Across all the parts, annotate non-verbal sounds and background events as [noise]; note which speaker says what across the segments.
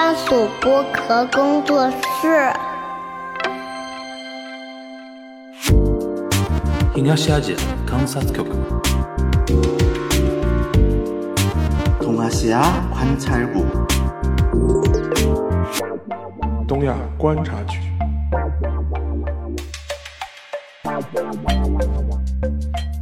Speaker 1: 专属剥壳工作室。
Speaker 2: 东亚西亚观察局。
Speaker 3: 东亚观察局。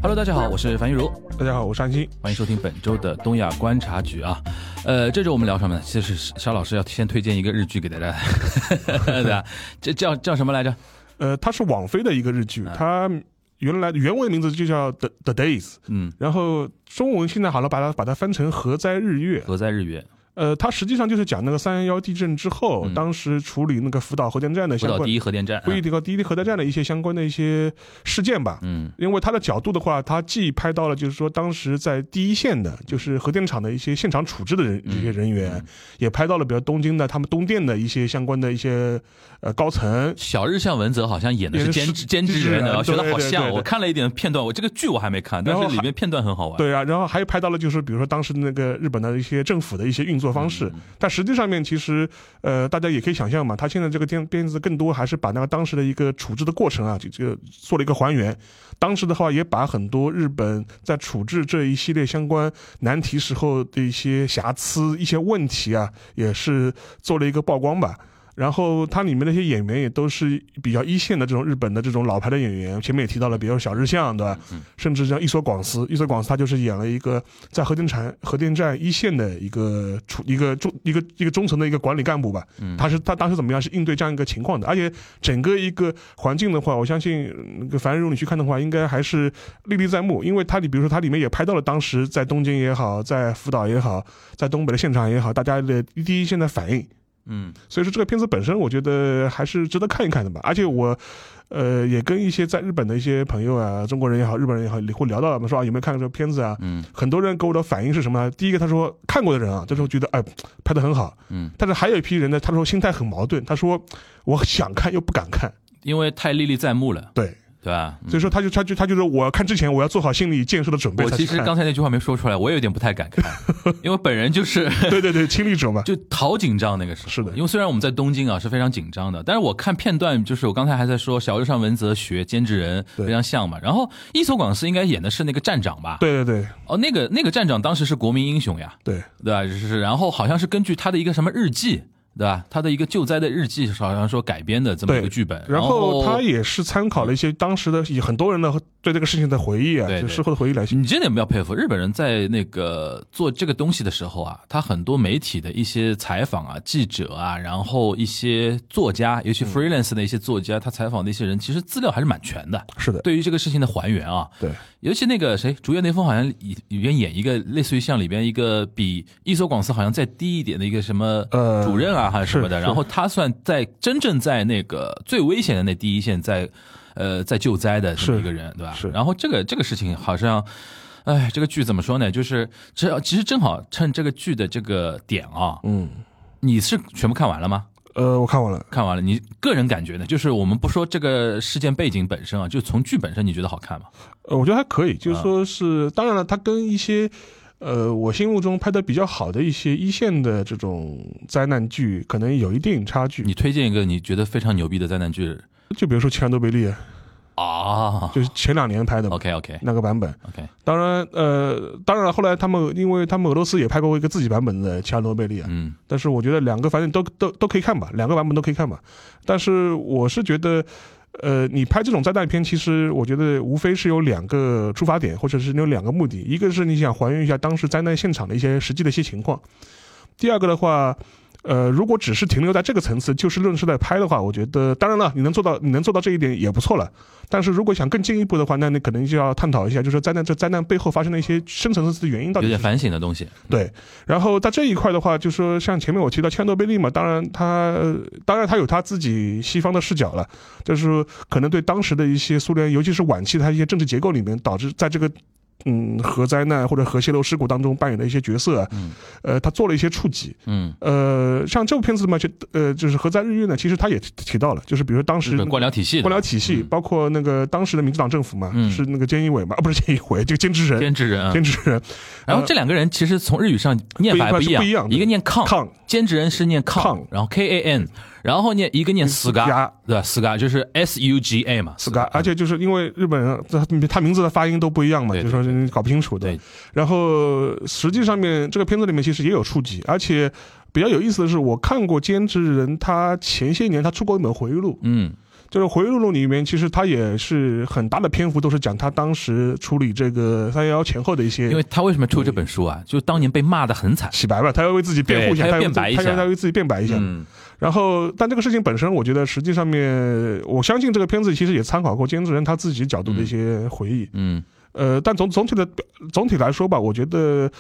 Speaker 2: Hello，大家好，我是樊雨茹。
Speaker 3: 大家好，我是安心。
Speaker 2: 欢迎收听本周的东亚观察局啊。呃，这周我们聊什么呢？其实是肖老师要先推荐一个日剧给大家，[laughs] 对吧？这叫叫什么来着？
Speaker 3: 呃，它是网飞的一个日剧，它原来原文名字就叫 The The Days，
Speaker 2: 嗯，
Speaker 3: 然后中文现在好了，把它把它翻成何在日月。
Speaker 2: 何在日月？
Speaker 3: 呃，它实际上就是讲那个三幺幺地震之后，
Speaker 2: 嗯
Speaker 3: 当时处理那个福岛核电站的相关
Speaker 2: 第，一核电站。
Speaker 3: 福岛第一核电站的一些相关的一些事件吧。
Speaker 2: 嗯
Speaker 3: 因为它的角度的话，它既拍到了就是说当时在第一线的，就是核电厂的一些现场处置的人
Speaker 2: 嗯
Speaker 3: 这些人员，也拍到了比如东京的他们东电的一些相关的一些呃高层。
Speaker 2: 小日向文泽好像演的是
Speaker 3: 演的是
Speaker 2: 监制监制人的，我觉得好像。我看了一点片段，我这个剧我还没看，但是里面片段很好玩。
Speaker 3: 对啊，然后还有拍到了，就是比如说当时那个日本的一些政府的一些运作方式，
Speaker 2: 嗯
Speaker 3: 但实际上面其实，呃，大家也可以想象嘛，他现在这个编编子更多还是把那个当时的一个处置的过程啊，就这个做了一个还原。当时的话，也把很多日本在处置这一系列相关难题时候的一些瑕疵、一些问题啊，也是做了一个曝光吧。然后它里面那些演员也都是比较一线的这种日本的这种老牌的演员，前面也提到了，比如小日向，对吧？甚至像伊索广司，伊索广司他就是演了一个在核电厂核电站一线的一个处一个中一个一个中层的一个管理干部吧。他是他当时怎么样是应对这样一个情况的，而且整个一个环境的话，我相信那个樊如你去看的话，应该还是历历在目，因为它里比如说它里面也拍到了当时在东京也好，在福岛也好，在东北的现场也好，大家的第一线的反应。
Speaker 2: 嗯
Speaker 3: 所以说这个片子本身，我觉得还是值得看一看的吧。而且我，呃，也跟一些在日本的一些朋友啊，中国人也好，日本人也好，会聊到，我们说啊，有没有看过这个片子啊？
Speaker 2: 嗯
Speaker 3: 很多人给我的反应是什么呢？第一个，他说看过的人啊，就是觉得哎拍的很好，
Speaker 2: 嗯，
Speaker 3: 但是还有一批人呢，他说心态很矛盾，他说我想看又不敢看，
Speaker 2: 因为太历历在目了，
Speaker 3: 对，
Speaker 2: 对吧？嗯
Speaker 3: 所以说他就他就他就说我要看之前我要做好心理建设的准备
Speaker 2: 我。其实刚才那句话没说出来，我也有点不太敢看，[laughs] 因为本人就是
Speaker 3: 对对对，亲历者嘛，[laughs]
Speaker 2: 就好紧张那个时候。
Speaker 3: 是的
Speaker 2: 因为虽然我们在东京啊是非常紧张的，但是我看片段，就是我刚才还在说小日上文泽学监制人非常像嘛。然后伊索广司应该演的是那个站长吧？，
Speaker 3: 对对对
Speaker 2: 哦，那个那个站长当时是国民英雄呀，
Speaker 3: 对，
Speaker 2: 对吧？就是然后好像是根据他的一个什么日记。对吧？他的一个救灾的日记，好像说改编的这么一个剧本，
Speaker 3: 然后
Speaker 2: 后
Speaker 3: 他也是参考了一些当时的以很多人的对这个事情的回忆啊，
Speaker 2: 对对
Speaker 3: 就事后的回忆来写。
Speaker 2: 你这点比较佩服日本人在那个做这个东西的时候啊，他很多媒体的一些采访啊、记者啊，然后一些作家，尤其
Speaker 3: 嗯
Speaker 2: freelance 的一些作家，他采访的一些人，其实资料还是蛮全的。
Speaker 3: 是的，
Speaker 2: 对于这个事情的还原啊，
Speaker 3: 对，
Speaker 2: 尤其那个谁，竹叶内丰好像里里边演一个类似于像里边一个比伊索广司好像再低一点的一个什么
Speaker 3: 呃
Speaker 2: 主任啊，还是什么的，然后他算在真正在那个最危险的那第一线在，呃，在救灾的这么
Speaker 3: 是
Speaker 2: 一个人，对吧？
Speaker 3: 是
Speaker 2: 然后这个这个事情好像。哎，这个剧怎么说呢？就是这其实正好趁这个剧的这个点啊，
Speaker 3: 嗯，
Speaker 2: 你是全部看完了吗？
Speaker 3: 呃，我看完了，
Speaker 2: 看完了，你个人感觉呢？就是我们不说这个事件背景本身啊，就从剧本身，你觉得好看吗？
Speaker 3: 呃，我觉得还可以，
Speaker 2: 啊
Speaker 3: 就是说是，当然了，它跟一些。呃，我心目中拍的比较好的一些一线的这种灾难剧，可能有一定差距。
Speaker 2: 你推荐一个你觉得非常牛逼的灾难剧
Speaker 3: 就比如说《切尔诺贝利》，
Speaker 2: 啊
Speaker 3: 就是前两年拍的
Speaker 2: ？OK OK
Speaker 3: 那个版本。
Speaker 2: OK，
Speaker 3: 当然，呃，当然，后来他们因为他们俄罗斯也拍过一个自己版本的《切尔诺贝利》啊，
Speaker 2: 嗯
Speaker 3: 但是我觉得两个反正都都都可以看吧，两个版本都可以看吧。但是我是觉得，呃，你拍这种灾难片，其实我觉得无非是有两个出发点，或者是有两个目的，一个是你想还原一下当时灾难现场的一些实际的一些情况，第二个的话。呃，如果只是停留在这个层次，就事论事在拍的话，我觉得当然了，你能做到，你能做到这一点也不错了。但是如果想更进一步的话，那你可能就要探讨一下，就是说灾难这灾难背后发生的一些深层次的原因到底是
Speaker 2: 有点反省的东西。
Speaker 3: 对，然后在这一块的话，就说像前面我提到切尔诺贝利嘛，当然他呃当然他有他自己西方的视角了，就是可能对当时的一些苏联，尤其是晚期它一些政治结构里面，导致在这个嗯核灾难或者核泄漏事故当中扮演的一些角色啊，
Speaker 2: 嗯。
Speaker 3: 呃，他做了一些触及。
Speaker 2: 嗯，
Speaker 3: 呃，像这部片子嘛，就呃，就是核灾日月呢，其实他也提提到了，就是比如说当时
Speaker 2: 日本官僚体系
Speaker 3: 官僚体系，
Speaker 2: 嗯。
Speaker 3: 包括那个当时的民主党政府嘛，
Speaker 2: 嗯。
Speaker 3: 是那个菅义伟嘛，啊，不是菅义伟，这个菅直人，
Speaker 2: 编制人啊。
Speaker 3: 菅。直人，
Speaker 2: 然后这两个人其实从日语上念法不一样，
Speaker 3: 不一样
Speaker 2: 一个念抗，
Speaker 3: 抗。
Speaker 2: 兼职人是念抗
Speaker 3: 抗，
Speaker 2: 然后 K A N，然后念一个念斯嘎
Speaker 3: 嘎，
Speaker 2: 对吧？斯嘎就是 S U G A 嘛
Speaker 3: ，，Suga，，而且就是因为日本人他他名字的发音都不一样嘛，
Speaker 2: 对
Speaker 3: 就说搞不清楚的
Speaker 2: 对。
Speaker 3: 然后实际上面这个片子里面其实也有触及，而且比较有意思的是，我看过兼职人他前些年他出过一本回忆录，
Speaker 2: 嗯
Speaker 3: 就是回忆录里面其实他也是很大的篇幅都是讲他当时处理这个三幺幺前后的一些
Speaker 2: 因为他为什么出这本书啊？就当年被骂的很惨，
Speaker 3: 洗白吧，他要为自己辩护一下，
Speaker 2: 对他要
Speaker 3: 他
Speaker 2: 辩白一下
Speaker 3: 他要他要为自己辩白一下。
Speaker 2: 嗯
Speaker 3: 然后，但这个事情本身，我觉得实际上面，我相信这个片子其实也参考过监制人他自己角度的一些回忆。
Speaker 2: 嗯
Speaker 3: 呃，但总总体的总体来说吧，我觉得，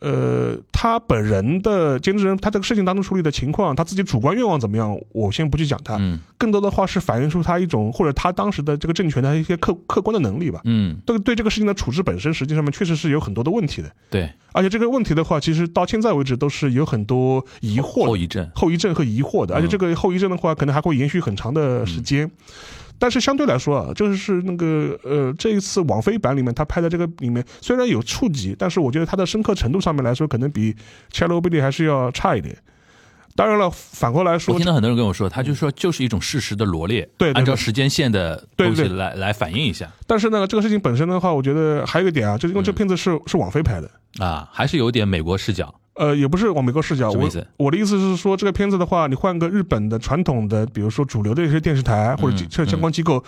Speaker 3: 呃，他本人的兼职人他这个事情当中处理的情况，他自己主观愿望怎么样，我先不去讲他，
Speaker 2: 嗯。
Speaker 3: 更多的话是反映出他一种或者他当时的这个政权的一些客客观的能力吧。
Speaker 2: 嗯，
Speaker 3: 对对这个事情的处置本身，实际上面确实是有很多的问题的，
Speaker 2: 对，
Speaker 3: 而且这个问题的话，其实到现在为止都是有很多疑惑
Speaker 2: 后遗症，
Speaker 3: 后遗症和疑惑的，而且这个后遗症的话，可能还会延续很长的时间。但是相对来说啊，就是那个呃，这一次网飞版里面他拍的这个里面虽然有触及，但是我觉得它的深刻程度上面来说，可能比《切罗贝利》还是要差一点。当然了，反过来说
Speaker 2: 我听，到很多人跟我说，他就说就是一种事实的罗列，
Speaker 3: 对对对。
Speaker 2: 按照时间线的东西
Speaker 3: 对对。
Speaker 2: 来来反映一下。
Speaker 3: 但是呢，这个事情本身的话，我觉得还有一个点啊，就是因为这片子是、是网飞拍的。
Speaker 2: 啊，还是有点美国视角，
Speaker 3: 呃，也不是往美国视角，我我的意思是说，这个片子的话，你换个日本的传统的，比如说主流的一些电视台或者
Speaker 2: 嗯
Speaker 3: 这相关机构，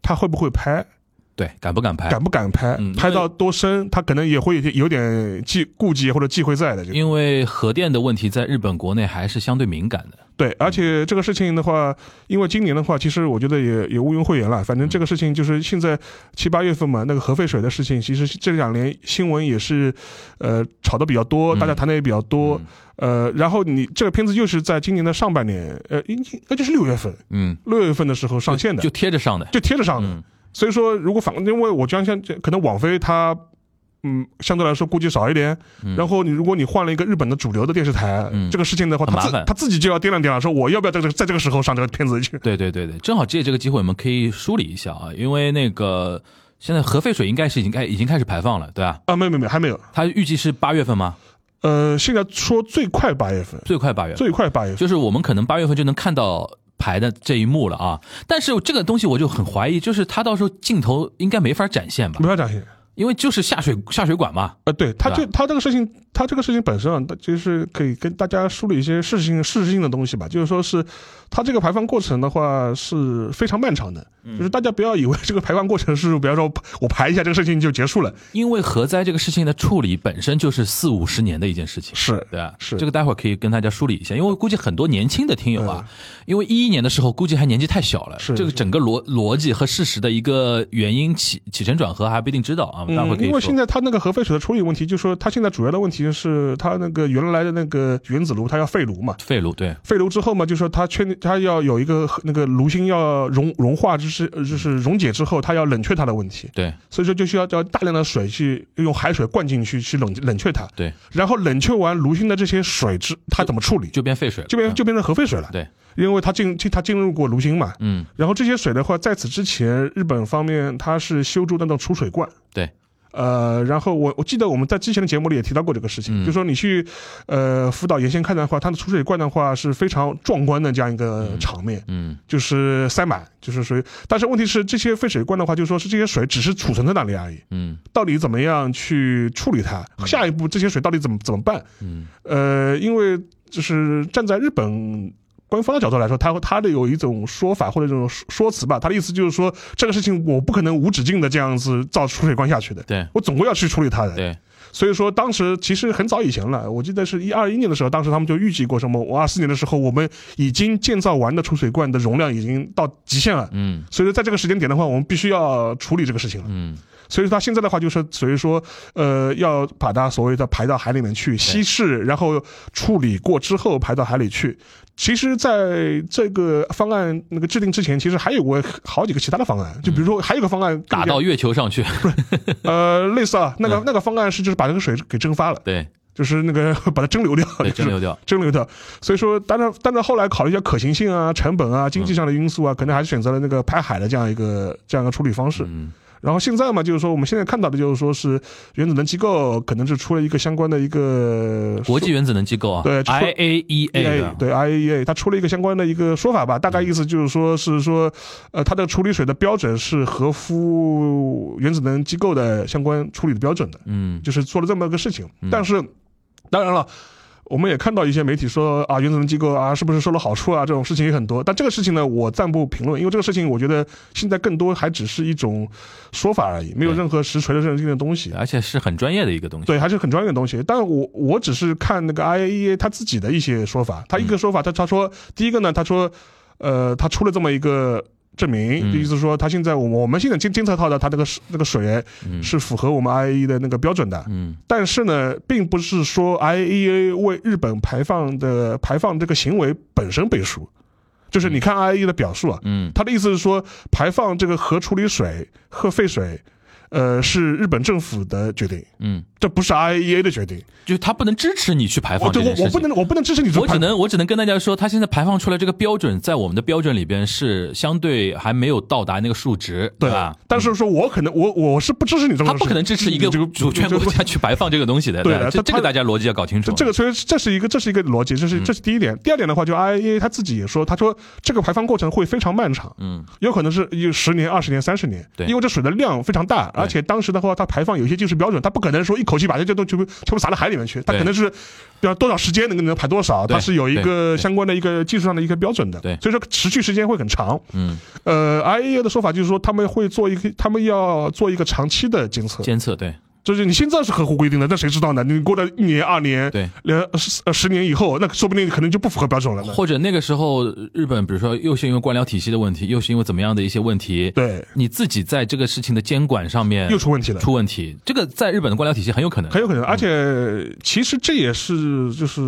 Speaker 3: 他会不会拍？
Speaker 2: 对，敢不敢拍？
Speaker 3: 敢不敢拍
Speaker 2: 嗯？
Speaker 3: 拍到多深，他可能也会有有点忌顾忌或者忌讳在的。这个
Speaker 2: 因为核电的问题在日本国内还是相对敏感的。
Speaker 3: 对，而且这个事情的话，因为今年的话，其实我觉得也也毋庸讳言了。反正这个事情就是现在七八月份嘛，那个核废水的事情，其实这两年新闻也是，呃，炒的比较多，
Speaker 2: 嗯
Speaker 3: 大家谈的也比较多。
Speaker 2: 嗯
Speaker 3: 呃，然后你这个片子又是在今年的上半年，呃，应应该就是六月份，
Speaker 2: 嗯，
Speaker 3: 六月份的时候上线的，
Speaker 2: 就贴着上的。
Speaker 3: 就贴着上的。
Speaker 2: 嗯
Speaker 3: 所以说，如果反，因为我相信可能网飞它，嗯，相对来说估计少一点。
Speaker 2: 嗯
Speaker 3: 然后你如果你换了一个日本的主流的电视台，
Speaker 2: 嗯
Speaker 3: 这个事情的话，他自
Speaker 2: 很麻烦
Speaker 3: 他自己就要掂量掂量，说我要不要在这个在这个时候上这个片子去。
Speaker 2: 对对对对，正好借这个机会，我们可以梳理一下啊，因为那个现在核废水应该是已经开已经开始排放了，对吧？
Speaker 3: 啊，没有没有没有，还没有。
Speaker 2: 它预计是八月份吗？
Speaker 3: 呃，现在说最快八月份，
Speaker 2: 最快八月份，
Speaker 3: 最快八月份。
Speaker 2: 就是我们可能八月份就能看到排的这一幕了啊。但是这个东西我就很怀疑，就是他到时候镜头应该没法展现吧
Speaker 3: 没？法展现。
Speaker 2: 因为就是下水下水管嘛。
Speaker 3: 呃，对，他就他这个事情，他这个事情本身啊，它就是可以跟大家梳理一些事实性、事实性的东西吧。就是说是，它这个排放过程的话是非常漫长的，
Speaker 2: 嗯
Speaker 3: 就是大家不要以为这个排放过程是，比方说我排一下这个事情就结束了，
Speaker 2: 因为核灾这个事情的处理本身就是四五十年的一件事情，
Speaker 3: 是
Speaker 2: 对吧？
Speaker 3: 是
Speaker 2: 这个待会儿可以跟大家梳理一下，因为估计很多年轻的听友啊，因为一一年的时候估计还年纪太小了，
Speaker 3: 是是
Speaker 2: 这个整个逻逻辑和事实的一个原因起起承转合还不一定知道啊，
Speaker 3: 嗯。因为现在它那个核废水的处理问题，就说它现在主要的问题是它那个原来的那个原子炉它要废炉嘛，
Speaker 2: 废炉对，
Speaker 3: 废炉之后嘛，就说它确定它要有一个那个炉芯要融融化，就是呃就是溶解之后，它要冷却它的问题，
Speaker 2: 对。
Speaker 3: 所以说就需要要大量的水去用海水灌进去去冷冷却它，
Speaker 2: 对，
Speaker 3: 然后冷却完炉芯的这些水之它怎么处理，
Speaker 2: 就变废水
Speaker 3: 就变就变成核废水了，
Speaker 2: 对，
Speaker 3: 因为它进进它进入过炉芯嘛，
Speaker 2: 嗯。
Speaker 3: 然后这些水的话，在此之前，日本方面它是修筑那种储水罐。
Speaker 2: 对，
Speaker 3: 呃，然后我我记得我们在之前的节目里也提到过这个事情，
Speaker 2: 嗯。
Speaker 3: 就说你去呃福岛沿线看的话，它的储水罐的话是非常壮观的这样一个场面，
Speaker 2: 嗯。
Speaker 3: 就是塞满，就是属于。但是问题是，这些废水罐的话，就说是这些水只是储存在那里而已，
Speaker 2: 嗯。
Speaker 3: 到底怎么样去处理它？下一步这些水到底怎么怎么办？
Speaker 2: 嗯。
Speaker 3: 呃，因为就是站在日本官方的角度来说，他他的有一种说法或者这种说说辞吧，他的意思就是说，这个事情我不可能无止境的这样子造储水罐下去的，
Speaker 2: 对
Speaker 3: 我总归要去处理它的。
Speaker 2: 对，
Speaker 3: 所以说当时其实很早以前了，我记得是一二一年的时候，当时他们就预计过什么，我二四年的时候，我们已经建造完的储水罐的容量已经到极限了。
Speaker 2: 嗯
Speaker 3: 所以说，在这个时间点的话，我们必须要处理这个事情了。
Speaker 2: 嗯
Speaker 3: 所以说它现在的话就是所以说呃要把它所谓的排到海里面去稀释，然后处理过之后排到海里去。其实，在这个方案那个制定之前，其实还有过好几个其他的方案，就比如说还有个方案
Speaker 2: 打到月球上去，
Speaker 3: 呃，[laughs] 类似啊，那个
Speaker 2: 嗯。
Speaker 3: 那个方案是就是把这个水给蒸发了，
Speaker 2: 对。
Speaker 3: 就是那个 [laughs] 把它蒸馏掉，
Speaker 2: 蒸馏掉，
Speaker 3: 蒸馏掉。所以说，当然，但是后来考虑一下可行性啊、成本啊、经济上的因素啊，可能还是选择了那个排海的这样一个这样一个处理方式。
Speaker 2: 嗯
Speaker 3: 然后现在嘛，就是说我们现在看到的就是说是原子能机构可能是出了一个相关的一个
Speaker 2: 国际原子能机构啊，
Speaker 3: 对说
Speaker 2: ，IAEA，
Speaker 3: 对 IAEA，它出了一个相关的一个说法吧，大概意思就是说是说，呃，它的处理水的标准是合乎原子能机构的相关处理的标准的，
Speaker 2: 嗯
Speaker 3: 就是做了这么个事情。但是，当然了。我们也看到一些媒体说啊，原子能机构啊，是不是收了好处啊？这种事情也很多。但这个事情呢，我暂不评论，因为这个事情我觉得现在更多还只是一种说法而已，没有任何实锤的认定的东西。
Speaker 2: 而且是很专业的一个东西，
Speaker 3: 对，还是很专业的东西。但我我只是看那个 IAEA 他自己的一些说法，他一个说法，他他说第一个呢，他说，呃，他出了这么一个证明，意思说他现在我们我们现在监监测到的他那个水那个水
Speaker 2: 嗯。
Speaker 3: 是符合我们 IAEA 的那个标准的。
Speaker 2: 嗯。
Speaker 3: 但是呢，并不是说 IAEA 为日本排放的排放这个行为本身背书，就是你看 IAEA 的表述啊，
Speaker 2: 嗯。
Speaker 3: 他的意思是说，排放这个核处理水、核废水，呃，是日本政府的决定，
Speaker 2: 嗯，
Speaker 3: 这不是 IAEA 的决定。
Speaker 2: 就他不能支持你去排放
Speaker 3: 对我我不能我不能支持你
Speaker 2: 我只能我只能跟大家说，他现在排放出来这个标准，在我们的标准里边是相对还没有到达那个数值，
Speaker 3: 对
Speaker 2: 吧？
Speaker 3: 但是说我可能我我是不支持你这种事，
Speaker 2: 他不可能支持一个
Speaker 3: 这个
Speaker 2: 主权国家去排放这个东西的，[laughs] 对这这个大家逻辑要搞清楚
Speaker 3: 这。个所以这是一个这是一个逻辑，这是
Speaker 2: 嗯
Speaker 3: 这是第一点。第二点的话，就 IAEA 他自己也说，他说这个排放过程会非常漫长，
Speaker 2: 嗯
Speaker 3: 有可能是有十年、二十年、三十年，
Speaker 2: 对
Speaker 3: 因为这水的量非常大，而且当时的话，它排放有一些技术标准，它不可能说一口气把这些东西全部全部撒到海里面去，它可能是，比方多少时间能能排多少，它是有一个相关的一个技术上的一个标准的，
Speaker 2: 对。
Speaker 3: 所以说持续时间会很长。
Speaker 2: 嗯，
Speaker 3: 呃，IAEA 的说法就是说他们会做一个，他们要做一个长期的监测，
Speaker 2: 监测对
Speaker 3: 就是你现在是合乎规定的，那谁知道呢？你过了一年、二年，
Speaker 2: 对，
Speaker 3: 呃十呃十年以后，那说不定可能就不符合标准了呢。
Speaker 2: 或者那个时候日本，比如说又是因为官僚体系的问题，又是因为怎么样的一些问题，
Speaker 3: 对，
Speaker 2: 你自己在这个事情的监管上面
Speaker 3: 又出问题了。
Speaker 2: 出问题，这个在日本的官僚体系很有可能，
Speaker 3: 很有可能，而且其实这也是就是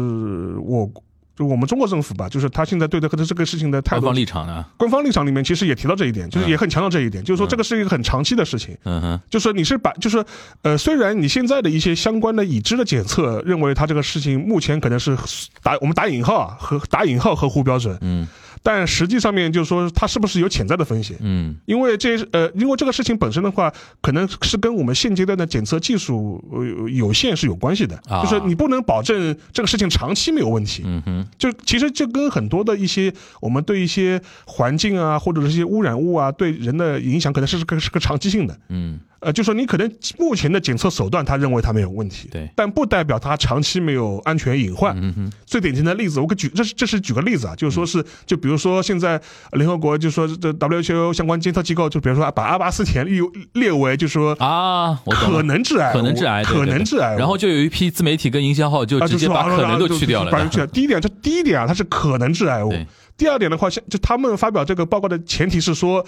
Speaker 3: 我就我们中国政府吧，就是他现在对待这个事情的态度
Speaker 2: 官方，立场呢，
Speaker 3: 官方立场里面其实也提到这一点，就是也很强调这一点，就是说这个是一个很长期的事情。
Speaker 2: 嗯哼，
Speaker 3: 就是说你是把，就是呃，虽然你现在的一些相关的已知的检测认为他这个事情目前可能是打我们打引号啊和打引号合乎标准，
Speaker 2: 嗯
Speaker 3: 但实际上面就是说它是不是有潜在的风险？
Speaker 2: 嗯
Speaker 3: 因为这呃，因为这个事情本身的话，可能是跟我们现阶段的检测技术呃有限是有关系的，
Speaker 2: 啊
Speaker 3: 就是你不能保证这个事情长期没有问题。
Speaker 2: 嗯哼，
Speaker 3: 就其实这跟很多的一些我们对一些环境啊，或者是一些污染物啊，对人的影响，可能是个是个长期性的。
Speaker 2: 嗯
Speaker 3: 呃，就说你可能目前的检测手段，他认为它没有问题，
Speaker 2: 对
Speaker 3: 但不代表它长期没有安全隐患。
Speaker 2: 嗯哼，
Speaker 3: 最典型的例子，我给举，这是这是举个例子啊，就是说是，就比如说现在联合国就说这 WHO 相关监测机构，就比如说把阿巴斯甜列列为，就是说
Speaker 2: 啊，
Speaker 3: 可能致癌，
Speaker 2: 可能致癌，
Speaker 3: 可能致癌物，
Speaker 2: 然后就有一批自媒体跟营销号就
Speaker 3: 啊，
Speaker 2: 直接把可能都去掉了
Speaker 3: 把去掉。第一点，这第一点啊，它是可能致癌物
Speaker 2: 对。
Speaker 3: 第二点的话，像就他们发表这个报告的前提是说，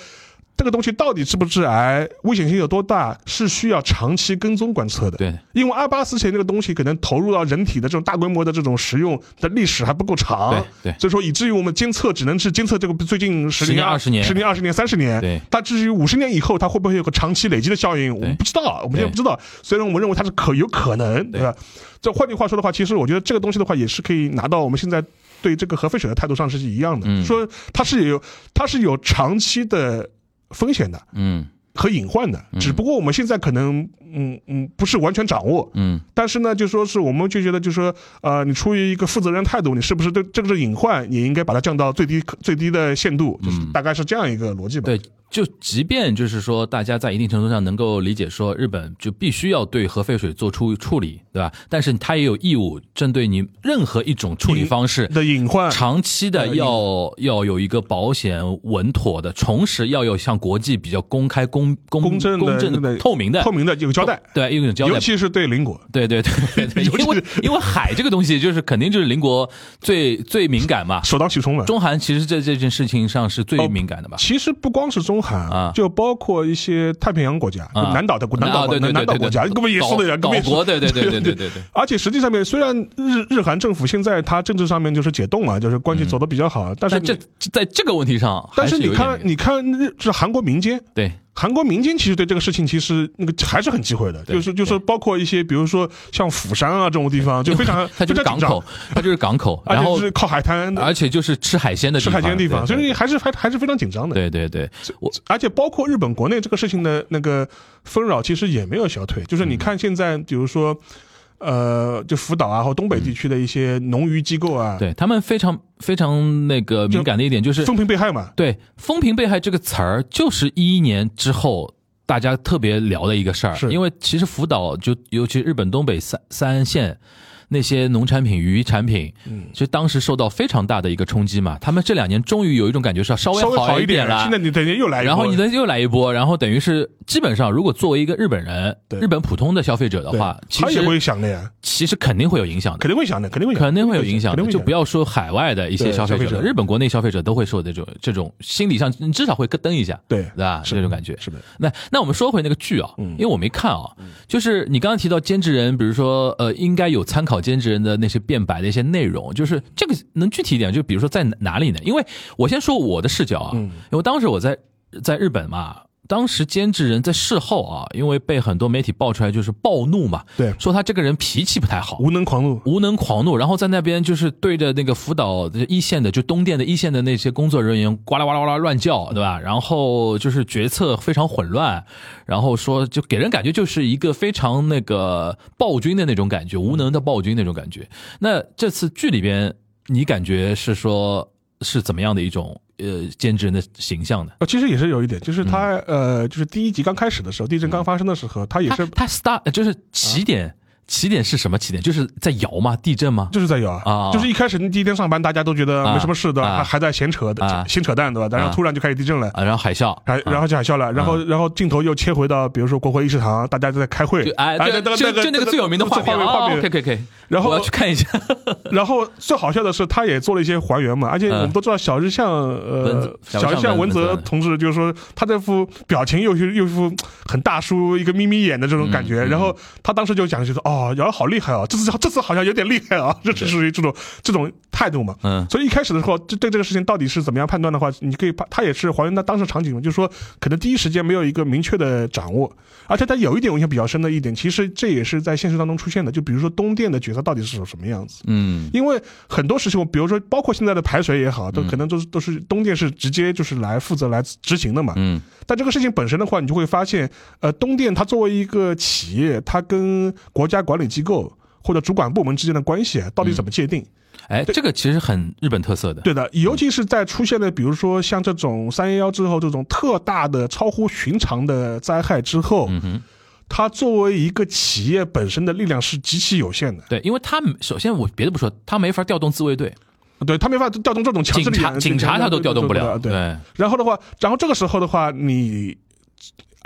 Speaker 3: 这个东西到底致不致癌，危险性有多大，是需要长期跟踪观测的。
Speaker 2: 对，
Speaker 3: 因为阿巴斯前这个东西可能投入到人体的这种大规模的这种使用的历史还不够长，
Speaker 2: 对对。
Speaker 3: 所以说以至于我们监测只能是监测这个最近十
Speaker 2: 年
Speaker 3: 二
Speaker 2: 20年。
Speaker 3: 十年、二十年、三十年，
Speaker 2: 对。
Speaker 3: 它至于五十年以后它会不会有个长期累积的效应，我们不知道，我们现在不知道。虽然我们认为它是可有可能，对吧？这换句话说的话，其实我觉得这个东西的话也是可以拿到我们现在对这个核废水的态度上是一样的，
Speaker 2: 嗯。
Speaker 3: 说它是有它是有长期的风险的。
Speaker 2: 嗯
Speaker 3: 和隐患的，只不过我们现在可能，嗯嗯，不是完全掌握，
Speaker 2: 嗯
Speaker 3: 但是呢，就说是我们就觉得，就说，呃，你出于一个负责任态度，你是不是对这个是隐患，也应该把它降到最低最低的限度，就是大概是这样一个逻辑吧。
Speaker 2: 对，就即便就是说，大家在一定程度上能够理解说，日本就必须要对核废水做出处理，对吧？但是它也有义务针对你任何一种处理方式。
Speaker 3: 的隐患，
Speaker 2: 长期的
Speaker 3: 呃
Speaker 2: 要要有一个保险稳妥的，同时要有像国际比较公开、公公
Speaker 3: 公正的
Speaker 2: 公正的、透明的、
Speaker 3: 透明的有交代，
Speaker 2: 对，一种交代
Speaker 3: 尤。其是对邻国。
Speaker 2: 对对对 [laughs] 因为
Speaker 3: 是
Speaker 2: 因为海这个东西就是肯定就是邻国最最敏感嘛。
Speaker 3: 首当其冲的。
Speaker 2: 中韩其实在这件事情上是最敏感的吧？
Speaker 3: 其实不光是中韩
Speaker 2: 啊
Speaker 3: 就包括一些太平洋国家，
Speaker 2: 啊
Speaker 3: 南岛的南岛
Speaker 2: 啊对对对
Speaker 3: 国家，根本也是的呀，根
Speaker 2: 岛国对对对对对对对 [laughs]
Speaker 3: 而且实际上面，虽然日日韩政府现在它政治上面就是解冻了，就是关系走得比较好，但是
Speaker 2: 但这在这个问题上，
Speaker 3: 但是你看，你看日是韩国民间，
Speaker 2: 对
Speaker 3: 韩国民间其实对这个事情其实那个还是很忌讳的，就是就是包括一些比如说像釜山啊这种地方，就非常 [laughs]
Speaker 2: 它就是
Speaker 3: 非常紧张
Speaker 2: 港口，[laughs] 它就是港口，[laughs]
Speaker 3: 而
Speaker 2: 然后
Speaker 3: 且是靠海滩
Speaker 2: 而且就是吃海鲜的
Speaker 3: 吃海鲜的地方，所以还是还还是非常紧张的。
Speaker 2: 对对对，我
Speaker 3: 而且包括日本国内这个事情的那个纷扰，其实也没有消退。就是
Speaker 2: 嗯。
Speaker 3: 你看现在，比如说，呃，就福岛啊或东北地区的一些农渔机构啊，
Speaker 2: 对他们非常非常那个敏感的一点就是
Speaker 3: 风评被害嘛，
Speaker 2: 对“风评被害”这个词儿，就是一一年之后大家特别聊的一个事儿。
Speaker 3: 是
Speaker 2: 因为其实福岛就尤其日本东北三三县那些农产品、渔产品，嗯，其实当时受到非常大的一个冲击嘛。他们这两年终于有一种感觉是要稍微
Speaker 3: 好
Speaker 2: 一
Speaker 3: 点
Speaker 2: 了。
Speaker 3: 现在你等于又来一波，
Speaker 2: 然后你的又来一波，然后等于是基本上，如果作为一个日本人、
Speaker 3: 对
Speaker 2: 日本普通的消费者的话，其
Speaker 3: 他也会
Speaker 2: 实
Speaker 3: 想的呀，
Speaker 2: 其实肯定会有影响的。
Speaker 3: 肯定会想的，肯定会
Speaker 2: 肯定会有影响就不要说海外的一些消费者了，
Speaker 3: 消费者
Speaker 2: 日本国内消费者都会受这种这种心理上，你至少会咯噔一下，
Speaker 3: 对
Speaker 2: 对吧？
Speaker 3: 是
Speaker 2: 这种感觉
Speaker 3: 是的。
Speaker 2: 那那我们说回那个剧啊，因为我没看啊，就是你刚刚提到兼职人，比如说呃，应该有参考兼职人的那些辩白的一些内容，就是这个能具体一点，就比如说在哪哪里呢？因为我先说我的视角啊，因为当时我在在日本嘛。当时监制人在事后啊，因为被很多媒体爆出来，就是暴怒嘛，
Speaker 3: 对
Speaker 2: 说他这个人脾气不太好，
Speaker 3: 无能狂怒，
Speaker 2: 无能狂怒，然后在那边就是对着那个福岛一线的，就东电的一线的那些工作人员呱啦呱啦呱啦乱叫，对吧？然后就是决策非常混乱，然后说就给人感觉就是一个非常那个暴君的那种感觉，无能的暴君那种感觉。那这次剧里边，你感觉是说是怎么样的一种呃兼职人的形象呢？
Speaker 3: 呃，其实也是有一点，就是他呃，就是第一集刚开始的时候，地震刚发生的时候，他也是
Speaker 2: 他他 start 就是起点，起点是什么起点？就是在摇吗？地震吗？
Speaker 3: 就是在摇啊
Speaker 2: 啊，
Speaker 3: 就是一开始第一天上班，大家都觉得没什么事的，
Speaker 2: 啊
Speaker 3: 还还在闲扯
Speaker 2: 啊
Speaker 3: 闲扯淡，对吧？然后突然就开始地震了。
Speaker 2: 啊，然后海啸，
Speaker 3: 还然后就海啸了，然后然后镜头又切回到比如说国会议事堂，大家都在开会
Speaker 2: 就，
Speaker 3: 那个
Speaker 2: 就就那个最有名的画面，
Speaker 3: 画面
Speaker 2: 可以可以可以，
Speaker 3: 然后
Speaker 2: 我要去看一下。
Speaker 3: 然后最好笑的是，他也做了一些还原嘛，而且
Speaker 2: 嗯
Speaker 3: 我们都知道小日向呃
Speaker 2: 小
Speaker 3: 小日向文泽同志，就是说他这副表情又是又一副很大叔一个眯眯眼的这种感觉，然后他当时就讲就说哦，瑶好厉害啊，这次这次好像有点厉害啊，这是属于这种这种态度嘛。
Speaker 2: 嗯
Speaker 3: 所以一开始的时候，就对这个事情到底是怎么样判断的话，你可以把他也是还原他当时场景嘛，就是说可能第一时间没有一个明确的掌握，而且他有一点我印象比较深的一点，其实这也是在现实当中出现的，就比如说东电的角色到底是什么样子。
Speaker 2: 嗯
Speaker 3: 因为很多事情，比如说包括现在的排水也好，都可能都是都是东电是直接就是来负责来执行的嘛。
Speaker 2: 嗯
Speaker 3: 但这个事情本身的话，你就会发现，呃，东电它作为一个企业，它跟国家管理机构或者主管部门之间的关系啊到底怎么界定？
Speaker 2: 哎，这个其实很日本特色的。
Speaker 3: 对的，尤其是在出现了比如说像这种三幺幺之后这种特大的超乎寻常的灾害之后，
Speaker 2: 嗯哼，
Speaker 3: 它作为一个企业本身的力量是极其有限的。
Speaker 2: 对，因为他首先我别的不说，他没法调动自卫队，
Speaker 3: 对他没法调动这种强制
Speaker 2: 警察
Speaker 3: 力，
Speaker 2: 警察他都调动不了。
Speaker 3: 对。
Speaker 2: 对，
Speaker 3: 然后的话，然后这个时候的话，你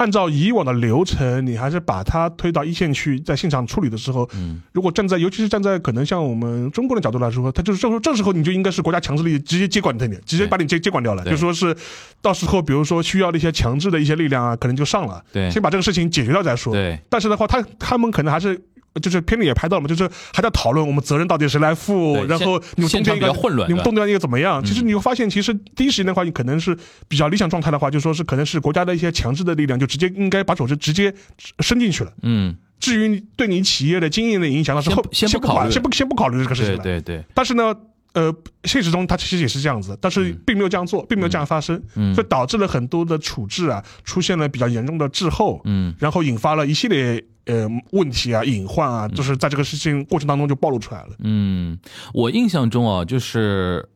Speaker 3: 按照以往的流程，你还是把它推到一线去，在现场处理的时候，
Speaker 2: 嗯，
Speaker 3: 如果站在，尤其是站在可能像我们中国的角度来说，他就是这时候这时候你就应该是国家强制力直接接管他你，直接把你接接管掉了，就说是到时候比如说需要的一些强制的一些力量啊，可能就上了，
Speaker 2: 对
Speaker 3: 先把这个事情解决掉再说。
Speaker 2: 对，
Speaker 3: 但是的话，他他们可能还是。就是片里也拍到了嘛，就是还在讨论我们责任到底谁来负，然后你们中间
Speaker 2: 一个混乱
Speaker 3: 你们动掉一个怎么样？其实
Speaker 2: 嗯
Speaker 3: 你会发现，其实第一时间的话，你可能是比较理想状态的话，就说是可能是国家的一些强制的力量，就直接应该把手是直接伸进去了。
Speaker 2: 嗯，
Speaker 3: 至于对你企业的经营的影响，那是后
Speaker 2: 先不考虑
Speaker 3: 管先不先不考虑这个事情
Speaker 2: 对
Speaker 3: 了。
Speaker 2: 对对，
Speaker 3: 但是呢，呃，现实中它其实也是这样子，但是并没有这样做，并没有这样发生，
Speaker 2: 嗯。
Speaker 3: 所以导致了很多的处置啊出现了比较严重的滞后，
Speaker 2: 嗯。
Speaker 3: 然后引发了一系列呃问题啊、隐患啊，就是在这个事情过程当中就暴露出来了。
Speaker 2: 嗯，我印象中啊，就是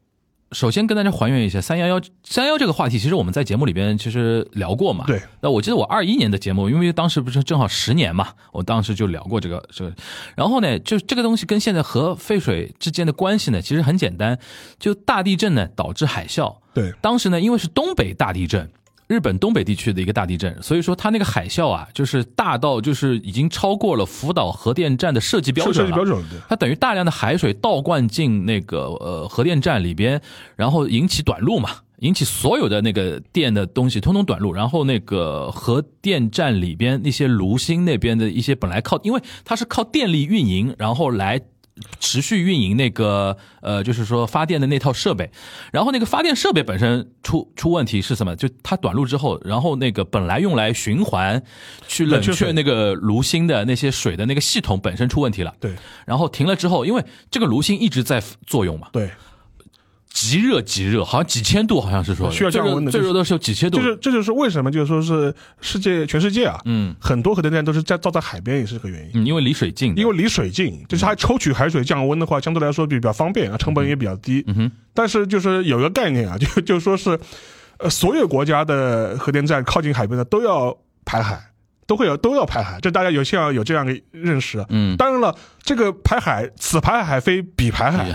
Speaker 2: 首先跟大家还原一下三幺幺三幺这个话题，其实我们在节目里边其实聊过嘛。
Speaker 3: 对。
Speaker 2: 那我记得我二一年的节目，因为当时不是正好十年嘛，我当时就聊过这个这个。然后呢，就这个东西跟现在核废水之间的关系呢，其实很简单，就大地震呢导致海啸。
Speaker 3: 对，
Speaker 2: 当时呢，因为是东北大地震。日本东北地区的一个大地震，所以说它那个海啸啊，就是大到就是已经超过了福岛核电站的设计标准了。
Speaker 3: 设计标准对
Speaker 2: 它等于大量的海水倒灌进那个呃核电站里边，然后引起短路嘛，引起所有的那个电的东西通通短路，然后那个核电站里边那些炉心那边的一些本来靠，因为它是靠电力运营，然后来。持续运营那个呃，就是说发电的那套设备，然后那个发电设备本身出出问题是什么？就它短路之后，然后那个本来用来循环去冷
Speaker 3: 冷却
Speaker 2: 那个炉芯的那些水的那个系统本身出问题了。
Speaker 3: 对。
Speaker 2: 然后停了之后，因为这个炉芯一直在作用嘛，
Speaker 3: 对，
Speaker 2: 极热极热，好像几千度，好像是说
Speaker 3: 需要降温的
Speaker 2: 最热最热的时候几千度，
Speaker 3: 就是这就是为什么就是说是世界全世界啊，
Speaker 2: 嗯
Speaker 3: 很多核电站都是在造在海边，也是这个原因。
Speaker 2: 嗯，因为离水近，
Speaker 3: 因为离水近，就是它抽取海水降温的话，相对来说比较方便啊，成本也比较低。
Speaker 2: 嗯哼，
Speaker 3: 但是就是有一个概念啊，[laughs] 就就说是，呃，所有国家的核电站靠近海边的都要排海，都会有都要排海，这大家有像有这样的认识。啊
Speaker 2: 嗯
Speaker 3: 当然了，这个排海，此排海非彼排海，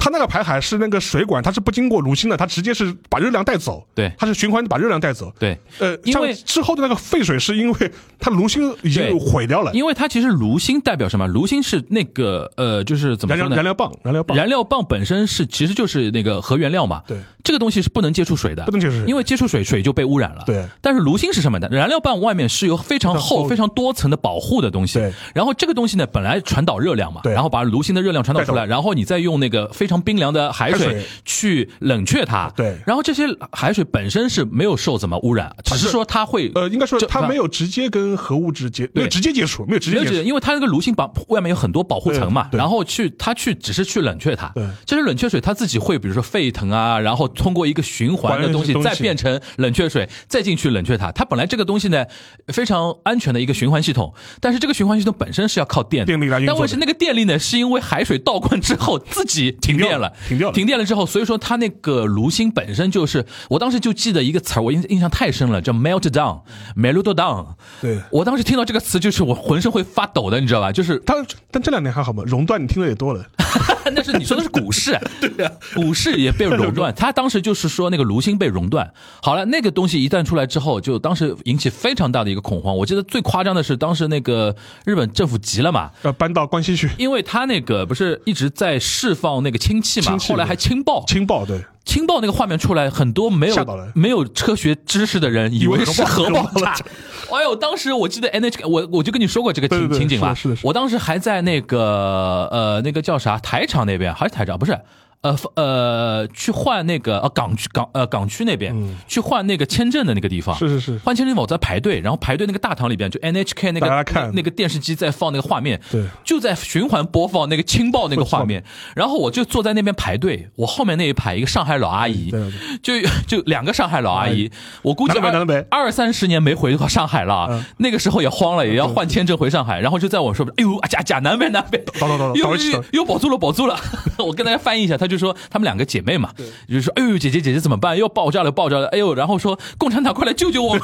Speaker 3: 它 [laughs] 那个排海是那个水管，它是不经过炉心的，它直接是把热量带走。
Speaker 2: 对
Speaker 3: 它是循环把热量带走。
Speaker 2: 对，
Speaker 3: 呃，
Speaker 2: 因为
Speaker 3: 之后的那个废水是因为它炉心已经毁掉了，
Speaker 2: 因为它其实炉心代表什么？炉心是那个呃，就是怎么说呢？
Speaker 3: 燃料燃料棒，燃料棒，
Speaker 2: 燃料棒本身是其实就是那个核原料嘛，
Speaker 3: 对，
Speaker 2: 这个东西是不能接触水的，
Speaker 3: 不能接触水
Speaker 2: 因为接触水水就被污染了。
Speaker 3: 对
Speaker 2: 但是炉心是什么呢？燃料棒外面是有非常厚、
Speaker 3: 厚
Speaker 2: 非常多层的保护的东西，
Speaker 3: 对。
Speaker 2: 然后这个东西呢，本来传导热量嘛，然后把炉心的热量传导出来，然后你再用那个非常冰凉的海水去冷却它，
Speaker 3: 对。
Speaker 2: 然后这些海水本身是没有受怎么污染，只是
Speaker 3: 是
Speaker 2: 说它会
Speaker 3: 呃，应该说
Speaker 2: 这
Speaker 3: 它没有直接跟核物质接，没有直接接触，没有直接接触。
Speaker 2: 因为它那个炉心把外面有很多保护层嘛，然后去它去只是去冷却它，
Speaker 3: 对。
Speaker 2: 这些冷却水它自己会比如说沸腾啊，然后通过一个循环的东西。再变成冷却水，再进去冷却它。它本来这个东西呢非常安全的一个循环系统，但是这个循环系统本身是要靠电的
Speaker 3: 电力来运作的。
Speaker 2: 但问题是那个电力呢是因为海水倒灌之后自己停电了，
Speaker 3: 停掉了
Speaker 2: 停电了之后，所以说它那个炉芯本身就是，我当时就记得一个词儿，我印印象太深了，叫 melt down，melt down。
Speaker 3: 对
Speaker 2: 我当时听到这个词，就是我浑身会发抖的，你知道吧？就是
Speaker 3: 它但这两年还好嘛，熔断你听的也多了，[laughs]
Speaker 2: 那是你说的是股市，[laughs] 对呀、股市也被熔断。[laughs] 他当时就是说那个炉芯被熔断。好了，那个东西一旦出来之后，就当时引起非常大的一个恐慌。我记得最夸张的是，当时那个日本政府急了嘛，
Speaker 3: 要搬到关西去
Speaker 2: 因为他那个不是一直在释放那个氢气嘛，后来还氢爆，
Speaker 3: 氢爆，对，
Speaker 2: 氢爆那个画面出来，很多没有没有科学知识的人以为是核爆炸。[laughs] 哎呦，当时我记得 NHK，我我就跟你说过这个情情景吧。
Speaker 3: 是的是的。
Speaker 2: 我当时还在那个呃那个叫啥台场那边，还是台场？不是？呃呃，去换那个呃港区港呃港区那边、去换那个签证的那个地方，
Speaker 3: 嗯是是是。
Speaker 2: 换签证我在排队，然后排队那个大堂里边就 NHK 那个那那个电视机在放那个画面，
Speaker 3: 对。
Speaker 2: 就在循环播放那个氢爆那个画面，然后我就坐在那边排队，我后面那一排一个上海老阿姨，
Speaker 3: 对对。
Speaker 2: 就就两个上海老阿姨，我估计二二三十年没回过上海了，
Speaker 3: 嗯。
Speaker 2: 那个时候也慌了，也要换签证回上海，然后就在我说，哎呦，假假南北南北，
Speaker 3: 叨叨叨叨
Speaker 2: 又
Speaker 3: 叨一起
Speaker 2: 又又保住了，保住了。[laughs] 我跟大家翻译一下，他就说他们两个姐妹嘛，就是说，哎呦，姐姐姐姐怎么办？又爆炸了，爆炸了，哎呦，然后说共产党快来救救我们。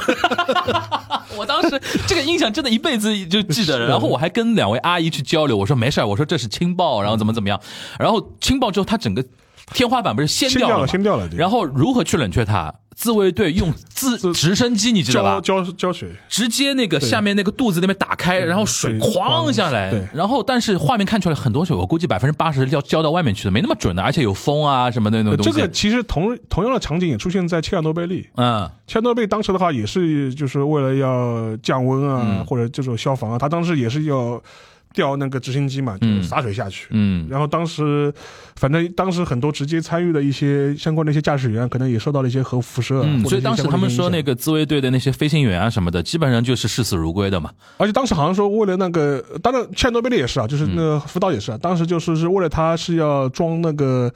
Speaker 2: [laughs] 我当时这个印象真的一辈子就记得了。然后我还跟两位阿姨去交流，我说没事儿我说这是轻爆，然后怎么怎么样，然后轻爆之后他整个天花板不是掀
Speaker 3: 掀掉了掀掉了
Speaker 2: 然后如何去冷却它？自卫队用自
Speaker 3: 自
Speaker 2: 直升机，你知道吧
Speaker 3: 浇？浇浇水，
Speaker 2: 直接那个下面那个肚子那边打开，然后水
Speaker 3: 水
Speaker 2: 哐下来
Speaker 3: 对，
Speaker 2: 然后但是画面看出来很多水，我估计百分之八十要浇到外面去的，没那么准的，而且有风啊什么的那种东西。
Speaker 3: 这个其实同同样的场景也出现在切尔诺贝利。
Speaker 2: 嗯，
Speaker 3: 切尔诺贝利当时的话也是就是为了要降温啊，
Speaker 2: 嗯
Speaker 3: 或者这种消防啊，他当时也是要调那个直升机嘛，就是洒水下去。
Speaker 2: 嗯
Speaker 3: 然后当时，反正当时很多直接参与的一些相关的一些驾驶员，可能也受到了一些核辐射、啊。
Speaker 2: 嗯，所以当时他们说那
Speaker 3: 个，
Speaker 2: 自卫队的那些飞行员啊什么的，基本上就是视死如归的嘛。
Speaker 3: 而且当时好像说为了那个，当然切尔诺贝利也是啊，就是那
Speaker 2: 嗯
Speaker 3: 个福岛也是啊，当时就是是为了他是要装那个。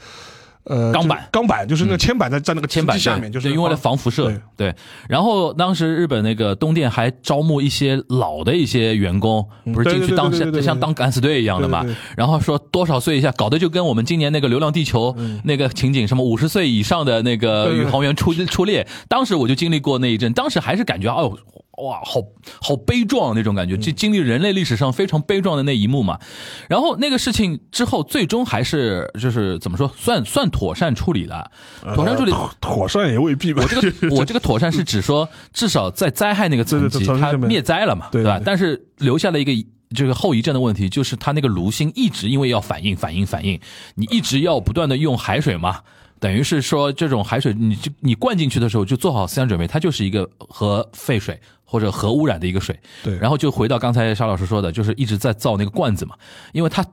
Speaker 3: 呃，
Speaker 2: 钢板
Speaker 3: 钢板就是那个铅板在在那个
Speaker 2: 铅板
Speaker 3: 下面，就是
Speaker 2: 对因为了防辐射
Speaker 3: 对，
Speaker 2: 对。然后当时日本那个东电还招募一些老的一些员工，不是进去当
Speaker 3: 对对对对
Speaker 2: 像当敢死队一样的嘛？然后说多少岁以下，搞得就跟我们今年那个《流浪地球》那个情景，什么五十岁以上的那个宇航员出出列。当时我就经历过那一阵，当时还是感觉哦。哇，好好悲壮那种感觉，
Speaker 3: 嗯
Speaker 2: 就经历人类历史上非常悲壮的那一幕嘛。然后那个事情之后，最终还是就是怎么说，算算妥善处理了，妥善处理。
Speaker 3: 呃妥妥善也未必吧。
Speaker 2: 我这个我这个妥善是指说，至少在灾害那个层级，它灭灾了嘛，
Speaker 3: 对吧
Speaker 2: 但是留下了一个这个后遗症的问题，就是它那个炉心一直因为要反应反应反应，你一直要不断的用海水嘛。等于是说，这种海水，你就你灌进去的时候，就做好思想准备，它就是一个核废水或者核污染的一个水。
Speaker 3: 对
Speaker 2: 然后就回到刚才沙老师说的，就是一直在造那个罐子嘛，因为他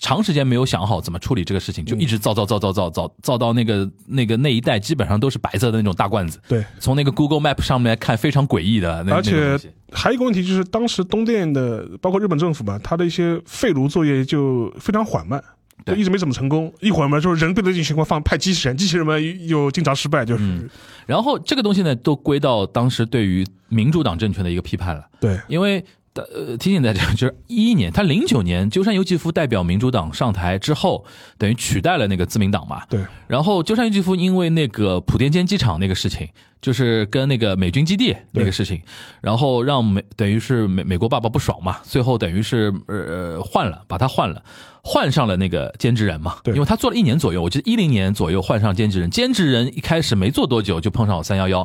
Speaker 2: 长时间没有想好怎么处理这个事情，就一直造造造造造造造到那个那个那一带基本上都是白色的那种大罐子。
Speaker 3: 对，
Speaker 2: 从那个 Google Map 上面看非常诡异的那，
Speaker 3: 而且还有一个问题就是，当时东电的包括日本政府吧，它的一些废炉作业就非常缓慢。
Speaker 2: 对。
Speaker 3: 一直没怎么成功，一会儿嘛就是人对着这种情况放派机器人，机器人们又经常失败，就是、
Speaker 2: 嗯。然后这个东西呢，都归到当时对于民主党政权的一个批判了。
Speaker 3: 对。
Speaker 2: 因为呃，提醒大家，就是一一年，他零九年鸠山由纪夫代表民主党上台之后，等于取代了那个自民党嘛。
Speaker 3: 对
Speaker 2: 然后鸠山由纪夫因为那个普天间机场那个事情，就是跟那个美军基地那个事情，然后让美等于是美美国爸爸不爽嘛，最后等于是呃换了，把他换了。换上了那个兼职人嘛，
Speaker 3: 对
Speaker 2: 因为他做了一年左右，我记得一零年左右换上兼职人，兼职人一开始没做多久就碰上三幺幺，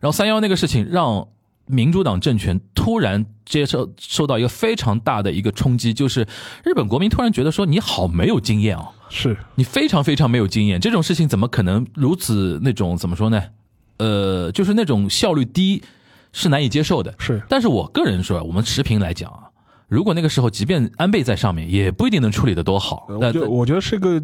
Speaker 2: 然后三幺那个事情让民主党政权突然接受受到一个非常大的一个冲击，就是日本国民突然觉得说你好没有经验哦，
Speaker 3: 是
Speaker 2: 你非常非常没有经验，这种事情怎么可能如此那种怎么说呢？呃，就是那种效率低是难以接受的。
Speaker 3: 是
Speaker 2: 但是我个人说，我们持平来讲啊，如果那个时候即便安倍在上面，也不一定能处理的多好。那
Speaker 3: 我觉得我觉得是个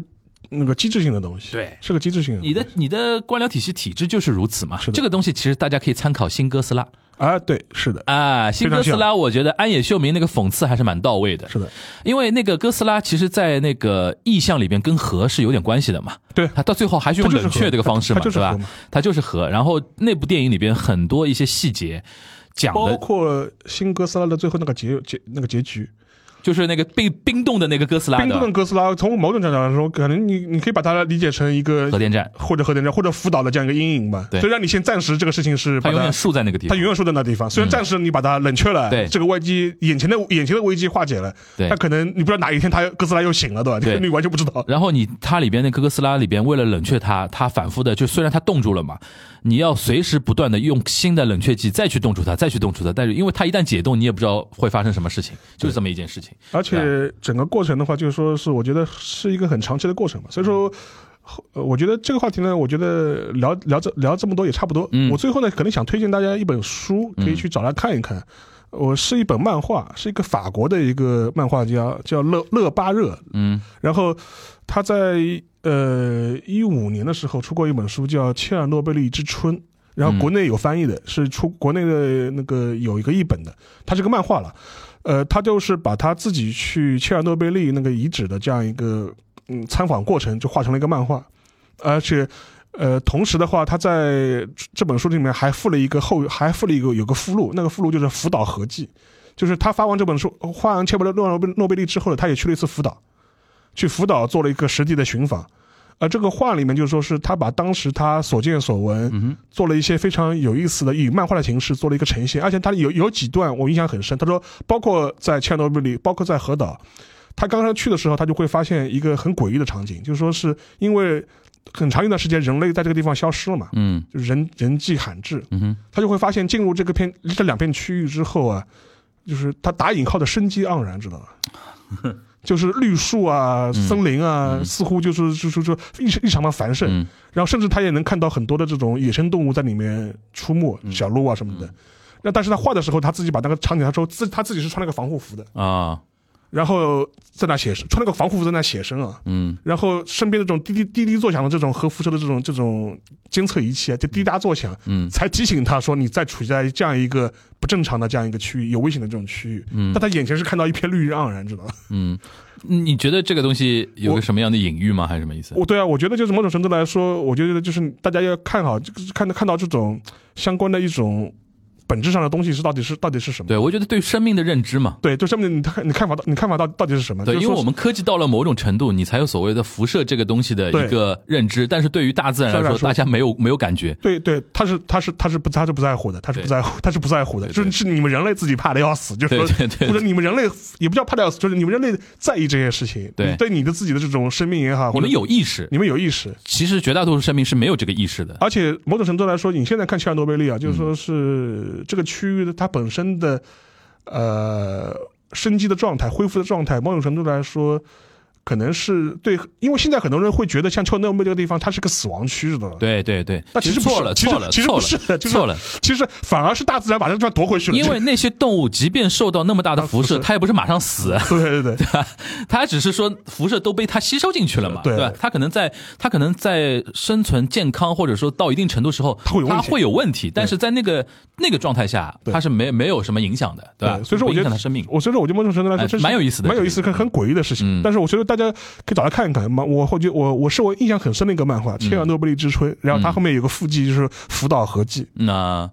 Speaker 3: 那个机制性的东西，
Speaker 2: 对
Speaker 3: 是个机制性的。
Speaker 2: 你的你的官僚体系体制就是如此嘛
Speaker 3: 是？的
Speaker 2: 这个东西其实大家可以参考新哥斯拉
Speaker 3: 啊，对，是的，
Speaker 2: 啊，新哥斯拉，我觉得安野秀明那个讽刺还是蛮到位的。
Speaker 3: 是的，
Speaker 2: 因为那个哥斯拉其实，在那个意象里边跟核是有点关系的嘛。
Speaker 3: 对
Speaker 2: 他到最后还是用冷却这个方式嘛，
Speaker 3: 是吧？
Speaker 2: 他？就是核。然后那部电影里边很多一些细节讲的包，
Speaker 3: 括新哥斯拉的最后那个结结那个结局，
Speaker 2: 就是那个被冰冻的那个哥斯拉
Speaker 3: 冰冻的
Speaker 2: 的
Speaker 3: 哥斯拉，从某种角度来说，可能你你可以把它理解成一个
Speaker 2: 核电站，
Speaker 3: 或者核电站或者福岛的这样一个阴影吧。
Speaker 2: 对
Speaker 3: 所以让你先暂时这个事情是把它
Speaker 2: 它永远竖在那个地方。
Speaker 3: 它永远竖在那地方，虽然暂时你把它冷却了，
Speaker 2: 对
Speaker 3: 这个危机眼前的眼前的危机化解了，
Speaker 2: 对
Speaker 3: 它可能你不知道哪一天它哥斯拉又醒了，对吧？
Speaker 2: 对
Speaker 3: 你完全不知道。
Speaker 2: 然后你它里边那个哥斯拉里边，为了冷却它，它反复的就虽然它冻住了嘛，你要随时不断的用新的冷却剂再去冻住它，再去冻住它，但是因为它一旦解冻，你也不知道会发生什么事情，就是这么一件事情。
Speaker 3: 而且整个过程的话，就是说是我觉得是一个很长期的过程嘛，所以说。呃，我觉得这个话题呢，我觉得聊聊这聊这么多也差不多。
Speaker 2: 嗯
Speaker 3: 我最后呢，可能想推荐大家一本书，可以去找来看一看。我是一本漫画，是一个法国的一个漫画家，叫勒勒巴热。
Speaker 2: 嗯
Speaker 3: 然后他在呃一五年的时候出过一本书，叫《切尔诺贝利之春》，然后国内有翻译的，是出国内的那个有一个译本的，它是个漫画了。呃，他就是把他自己去切尔诺贝利那个遗址的这样一个嗯参访过程，就画成了一个漫画，而且。呃，同时的话，他在这本书里面还附了一个后，还附了一个有个附录，那个附录就是福岛合记，就是他发完这本书，画完切尔诺贝诺贝利之后呢，他也去了一次福岛，去福岛做了一个实地的寻访。而这个画里面就说是他把当时他所见所闻，
Speaker 2: 嗯
Speaker 3: 做了一些非常有意思的以漫画的形式做了一个呈现，而且他有有几段我印象很深。他说，包括在切尔诺贝利，包括在核岛，他刚刚去的时候，他就会发现一个很诡异的场景，就是说是因为很长一段时间人类在这个地方消失了嘛，
Speaker 2: 嗯
Speaker 3: 就人人迹罕至，
Speaker 2: 嗯
Speaker 3: 他就会发现进入这个片这两片区域之后啊，就是他打引号的生机盎然，知道吧？[laughs] 就是绿树啊、森林啊，似乎就是就是说异异常的繁盛，
Speaker 2: 嗯
Speaker 3: 然后甚至他也能看到很多的这种野生动物在里面出没，
Speaker 2: 嗯
Speaker 3: 小鹿啊什么的。那但是他画的时候，他自己把那个场景，他说自他自己是穿了个防护服的，
Speaker 2: 啊
Speaker 3: 然后在那写生，穿了个防护服在那写生啊，
Speaker 2: 嗯
Speaker 3: 然后身边这种滴滴滴滴作响的这种核辐射的这种这种监测仪器啊，就滴答作响，
Speaker 2: 嗯
Speaker 3: 才提醒他说你在处在这样一个不正常的这样一个区域，有危险的这种区域。
Speaker 2: 嗯
Speaker 3: 但他眼前是看到一片绿意盎然，知道吧？
Speaker 2: 嗯，你觉得这个东西有个什么样的隐喻吗？还是什么意思？
Speaker 3: 我对啊，我觉得就是某种程度来说，我觉得就是大家要看好，就是看看到这种相关的一种本质上的东西是到底是到底是什么？
Speaker 2: 对，我觉得对生命的认知嘛。
Speaker 3: 对，就生命你看你看法到你看法到到底是什么？
Speaker 2: 对，因为我们科技到了某种程度，你才有所谓的辐射这个东西的一个认知。但是对于大自然来说，大家没有没有感觉。
Speaker 3: 对对，他是他是他是不他是不在乎的，他是不在乎，他是不在乎的，就是是你们人类自己怕的要死，就是说
Speaker 2: 对对对
Speaker 3: 或者你们人类也不叫怕的要死，就是你们人类在意这些事情，
Speaker 2: 对
Speaker 3: 你对你的自己的这种生命也好，
Speaker 2: 你们有意识，
Speaker 3: 你们有意识，
Speaker 2: 其实绝大多数生命是没有这个意识的。
Speaker 3: 而且某种程度来说，你现在看切尔诺贝利啊，就是
Speaker 2: 嗯
Speaker 3: 说是这个区域的它本身的呃生机的状态、恢复的状态，某种程度来说。可能是对，因为现在很多人会觉得像切尔诺贝利这个地方，它是个死亡区，知道吧？，
Speaker 2: 对对对，
Speaker 3: 那其实
Speaker 2: 错了错了
Speaker 3: 其实
Speaker 2: 错了
Speaker 3: 不是的，就是
Speaker 2: 错了。
Speaker 3: 其实反而是大自然把这个地方夺回去了。
Speaker 2: 因为那些动物即便受到那么大的辐射，它也不是马上死，
Speaker 3: 对对对，[laughs]
Speaker 2: 它只是说辐射都被它吸收进去了嘛，
Speaker 3: 对
Speaker 2: 吧？它可能在它可能在生存健康或者说到一定程度时候，
Speaker 3: 它会有问题
Speaker 2: 但是在那个那个状态下，它是没没有什么影响的，对
Speaker 3: 所以说我觉得
Speaker 2: 影响它生命。
Speaker 3: 我所以说我觉得某种程度来说，
Speaker 2: 蛮有意思的
Speaker 3: 蛮有意思、很很诡异的事情。
Speaker 2: 嗯
Speaker 3: 但是我觉得大家可以找来看一看。漫，我会觉我我是我印象很深的一个漫画《切尔诺贝利之春》，然后它后面有个附记就是福岛合记。
Speaker 2: 那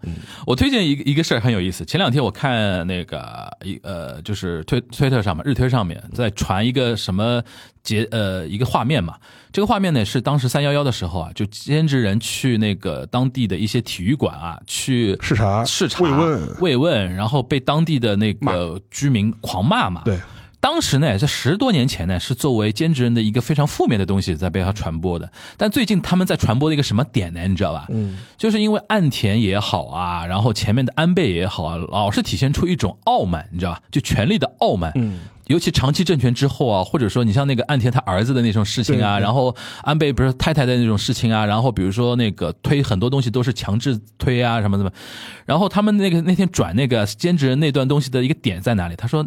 Speaker 2: 我推荐一个一个事儿很有意思。前两天我看那个一呃，就是推推特上嘛日推上面在传一个什么节呃一个画面嘛。这个画面呢是当时三幺幺的时候啊，就兼职人去那个当地的一些体育馆啊去
Speaker 3: 视察
Speaker 2: 视察
Speaker 3: 慰问
Speaker 2: 慰问，然后被当地的那个居民狂骂嘛。
Speaker 3: 对。
Speaker 2: 当时呢，在十多年前呢，是作为兼职人的一个非常负面的东西在被他传播的。但最近他们在传播的一个什么点呢？你知道吧？
Speaker 3: 嗯，
Speaker 2: 就是因为岸田也好啊，然后前面的安倍也好啊，老是体现出一种傲慢，你知道吧？就权力的傲慢。
Speaker 3: 嗯。
Speaker 2: 尤其长期政权之后啊，或者说你像那个岸田他儿子的那种事情啊，然后安倍不是太太的那种事情啊，然后比如说那个推很多东西都是强制推啊什么什么，然后他们那个那天转那个兼职人那段东西的一个点在哪里？他说。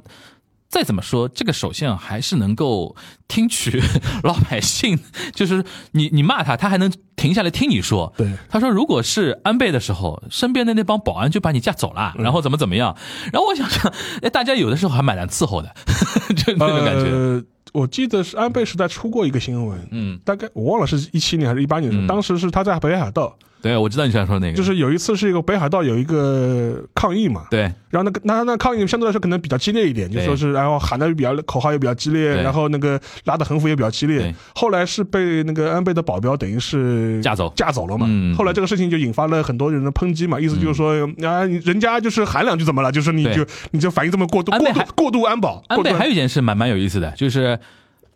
Speaker 2: 再怎么说，这个首相还是能够听取 [laughs] 老百姓，[laughs] 就是你你骂他，他还能停下来听你说。
Speaker 3: 对，
Speaker 2: 他说如果是安倍的时候，身边的那帮保安就把你架走了，然后怎么怎么样。然后我想想，哎，大家有的时候还蛮难伺候的，[laughs] 就那种感觉。
Speaker 3: 呃，我记得是安倍时代出过一个新闻，
Speaker 2: 嗯，
Speaker 3: 大概我忘了是一七年还是一八年的时候，
Speaker 2: 嗯
Speaker 3: 当时是他在北海道，
Speaker 2: 对，我知道你想说那个，
Speaker 3: 就是有一次是一个北海道有一个抗议嘛，
Speaker 2: 对
Speaker 3: 然后那个那那抗议相对来说可能比较激烈一点，就
Speaker 2: 对
Speaker 3: 说是然后喊的比较口号也比较激烈，然后那个拉的横幅也比较激烈。后来是被那个安倍的保镖等于是
Speaker 2: 架走
Speaker 3: 架走了嘛。
Speaker 2: 嗯
Speaker 3: 后来这个事情就引发了很多人的抨击嘛，意思就是说啊，人家就是喊两句怎么了？就是你就你就反应这么过度过度过度安保。
Speaker 2: 安倍还有一件事蛮蛮有意思的，就是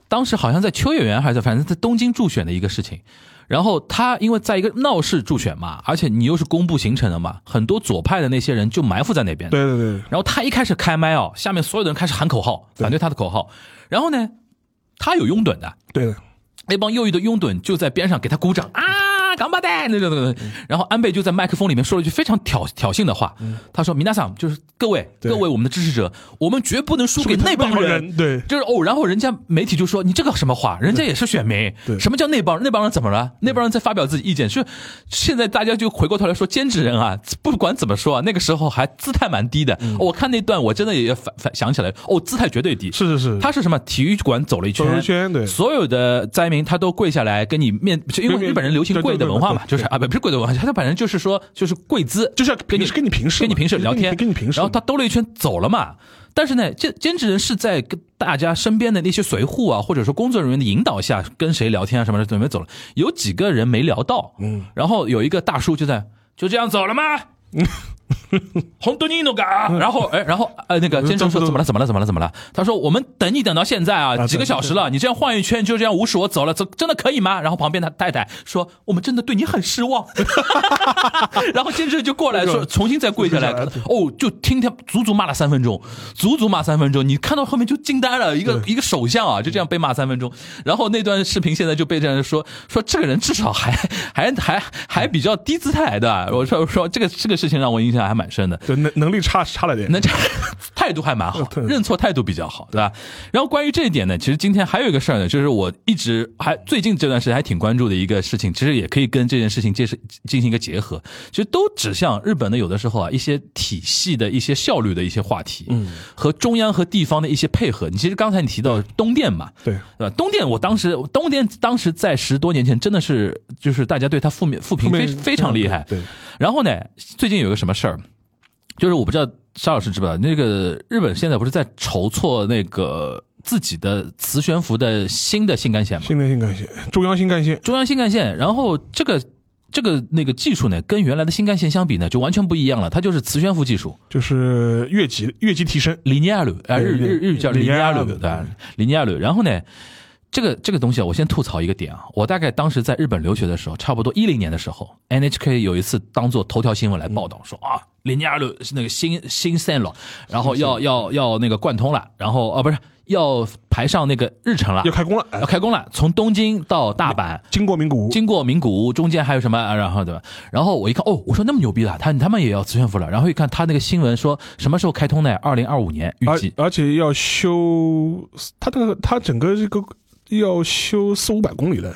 Speaker 2: 当时好像在秋叶原还是在反正在东京助选的一个事情。然后他因为在一个闹市助选嘛，而且你又是公布行程的嘛，很多左派的那些人就埋伏在那边。
Speaker 3: 对对对，
Speaker 2: 然后他一开始开麦哦，下面所有的人开始喊口号，反对他的口号。然后呢，他有拥趸的，
Speaker 3: 对。的，
Speaker 2: 那帮右翼的拥趸就在边上给他鼓掌。啊，港巴蛋那种那种。然后安倍就在麦克风里面说了一句非常挑挑衅的话，他说：“米娜桑，就是各位各位我们的支持者，我们绝不能输给那帮人。”
Speaker 3: 对
Speaker 2: 就是哦，然后人家媒体就说你这个什么话，人家也是选民，
Speaker 3: 对
Speaker 2: 什么叫那帮？那帮人怎么了？那帮人在发表自己意见，是现在大家就回过头来说，兼职人啊，不管怎么说啊，那个时候还姿态蛮低的。我看那段我真的也反反想起来，哦，姿态绝对低。
Speaker 3: 是是是，
Speaker 2: 他是什么？体育馆走了一圈，
Speaker 3: 走了一圈对
Speaker 2: 所有的灾民他都跪下来跟你面，因为日本人流行跪的文化嘛，就是啊，不不是贵的文化，他反正就是说就是跪姿，
Speaker 3: 就是
Speaker 2: 跟你
Speaker 3: 跟你平时
Speaker 2: 跟你平时聊天，
Speaker 3: 跟你平时
Speaker 2: 然后他兜了一圈走了嘛。但是呢，兼兼职人是在跟大家身边的那些随护啊，或者说工作人员的引导下，跟谁聊天啊什么的，准备走了。有几个人没聊到，
Speaker 3: 嗯，
Speaker 2: 然后有一个大叔就在就这样走了吗？[laughs] [laughs] 红多尼诺嘎，然后哎，然后呃，那个监生说怎么了？怎么了？怎么了？怎么了？他说我们等你等到现在啊，
Speaker 3: 啊
Speaker 2: 几个小时了，你这样晃一圈就这样无视我走了，走真的可以吗？然后旁边他太太说我们真的对你很失望，[laughs] [laughs] 然后监生就过来说重新再跪下来，哦，就听他足足骂了三分钟，足足骂三分钟，你看到后面就惊呆了，一个一个首相啊就这样被骂三分钟，然后那段视频现在就被这样说说这个人至少还还还还比较低姿态的，我说我说这个这个事情让我印象还蛮深的。
Speaker 3: 对能能力差差了点，
Speaker 2: 能差态度还蛮好，[laughs]
Speaker 3: 对
Speaker 2: 认错态度比较好，对吧？然后关于这一点呢，其实今天还有一个事儿呢，就是我一直还最近这段时间还挺关注的一个事情，其实也可以跟这件事情接进行一个结合，其实都指向日本的有的时候啊一些体系的一些效率的一些话题，嗯，和中央和地方的一些配合。你其实刚才你提到东电嘛，
Speaker 3: 对
Speaker 2: 对吧？东电我当时东电当时在十多年前真的是就是大家对他负面负评非非常厉害，
Speaker 3: 对，
Speaker 2: 然后呢，最近有个什么事儿？就是我不知道沙老师知不知道，那个日本现在不是在筹措那个自己的磁悬浮的新的新干线吗？
Speaker 3: 新的新干线，中央新干线，
Speaker 2: 中央新干线，然后这个这个那个技术呢，跟原来的新干线相比呢，就完全不一样了，它就是磁悬浮技术。
Speaker 3: 就是越级越级提升。
Speaker 2: linear 啊，日日日语叫 linear 对吧？linear，然后呢，这个这个东西啊，我先吐槽一个点啊，我大概当时在日本留学的时候，差不多一零年的时候，NHK 有一次当做头条新闻来报道，说啊，linear 是那个新新线了，然后要要要那个贯通了，然后啊不是要排上那个日程了
Speaker 3: 要，开工了，哎
Speaker 2: 要开工了，从东京到大阪。
Speaker 3: 经过名古屋，
Speaker 2: 经过名古屋，中间还有什么？啊然后对吧？然后我一看，哦，我说那么牛逼的，他他们也要磁悬浮了。然后一看他那个新闻说什么时候开通呢？二零二五年预计。
Speaker 3: 而且要修，它这个它整个这个要修四五百公里的，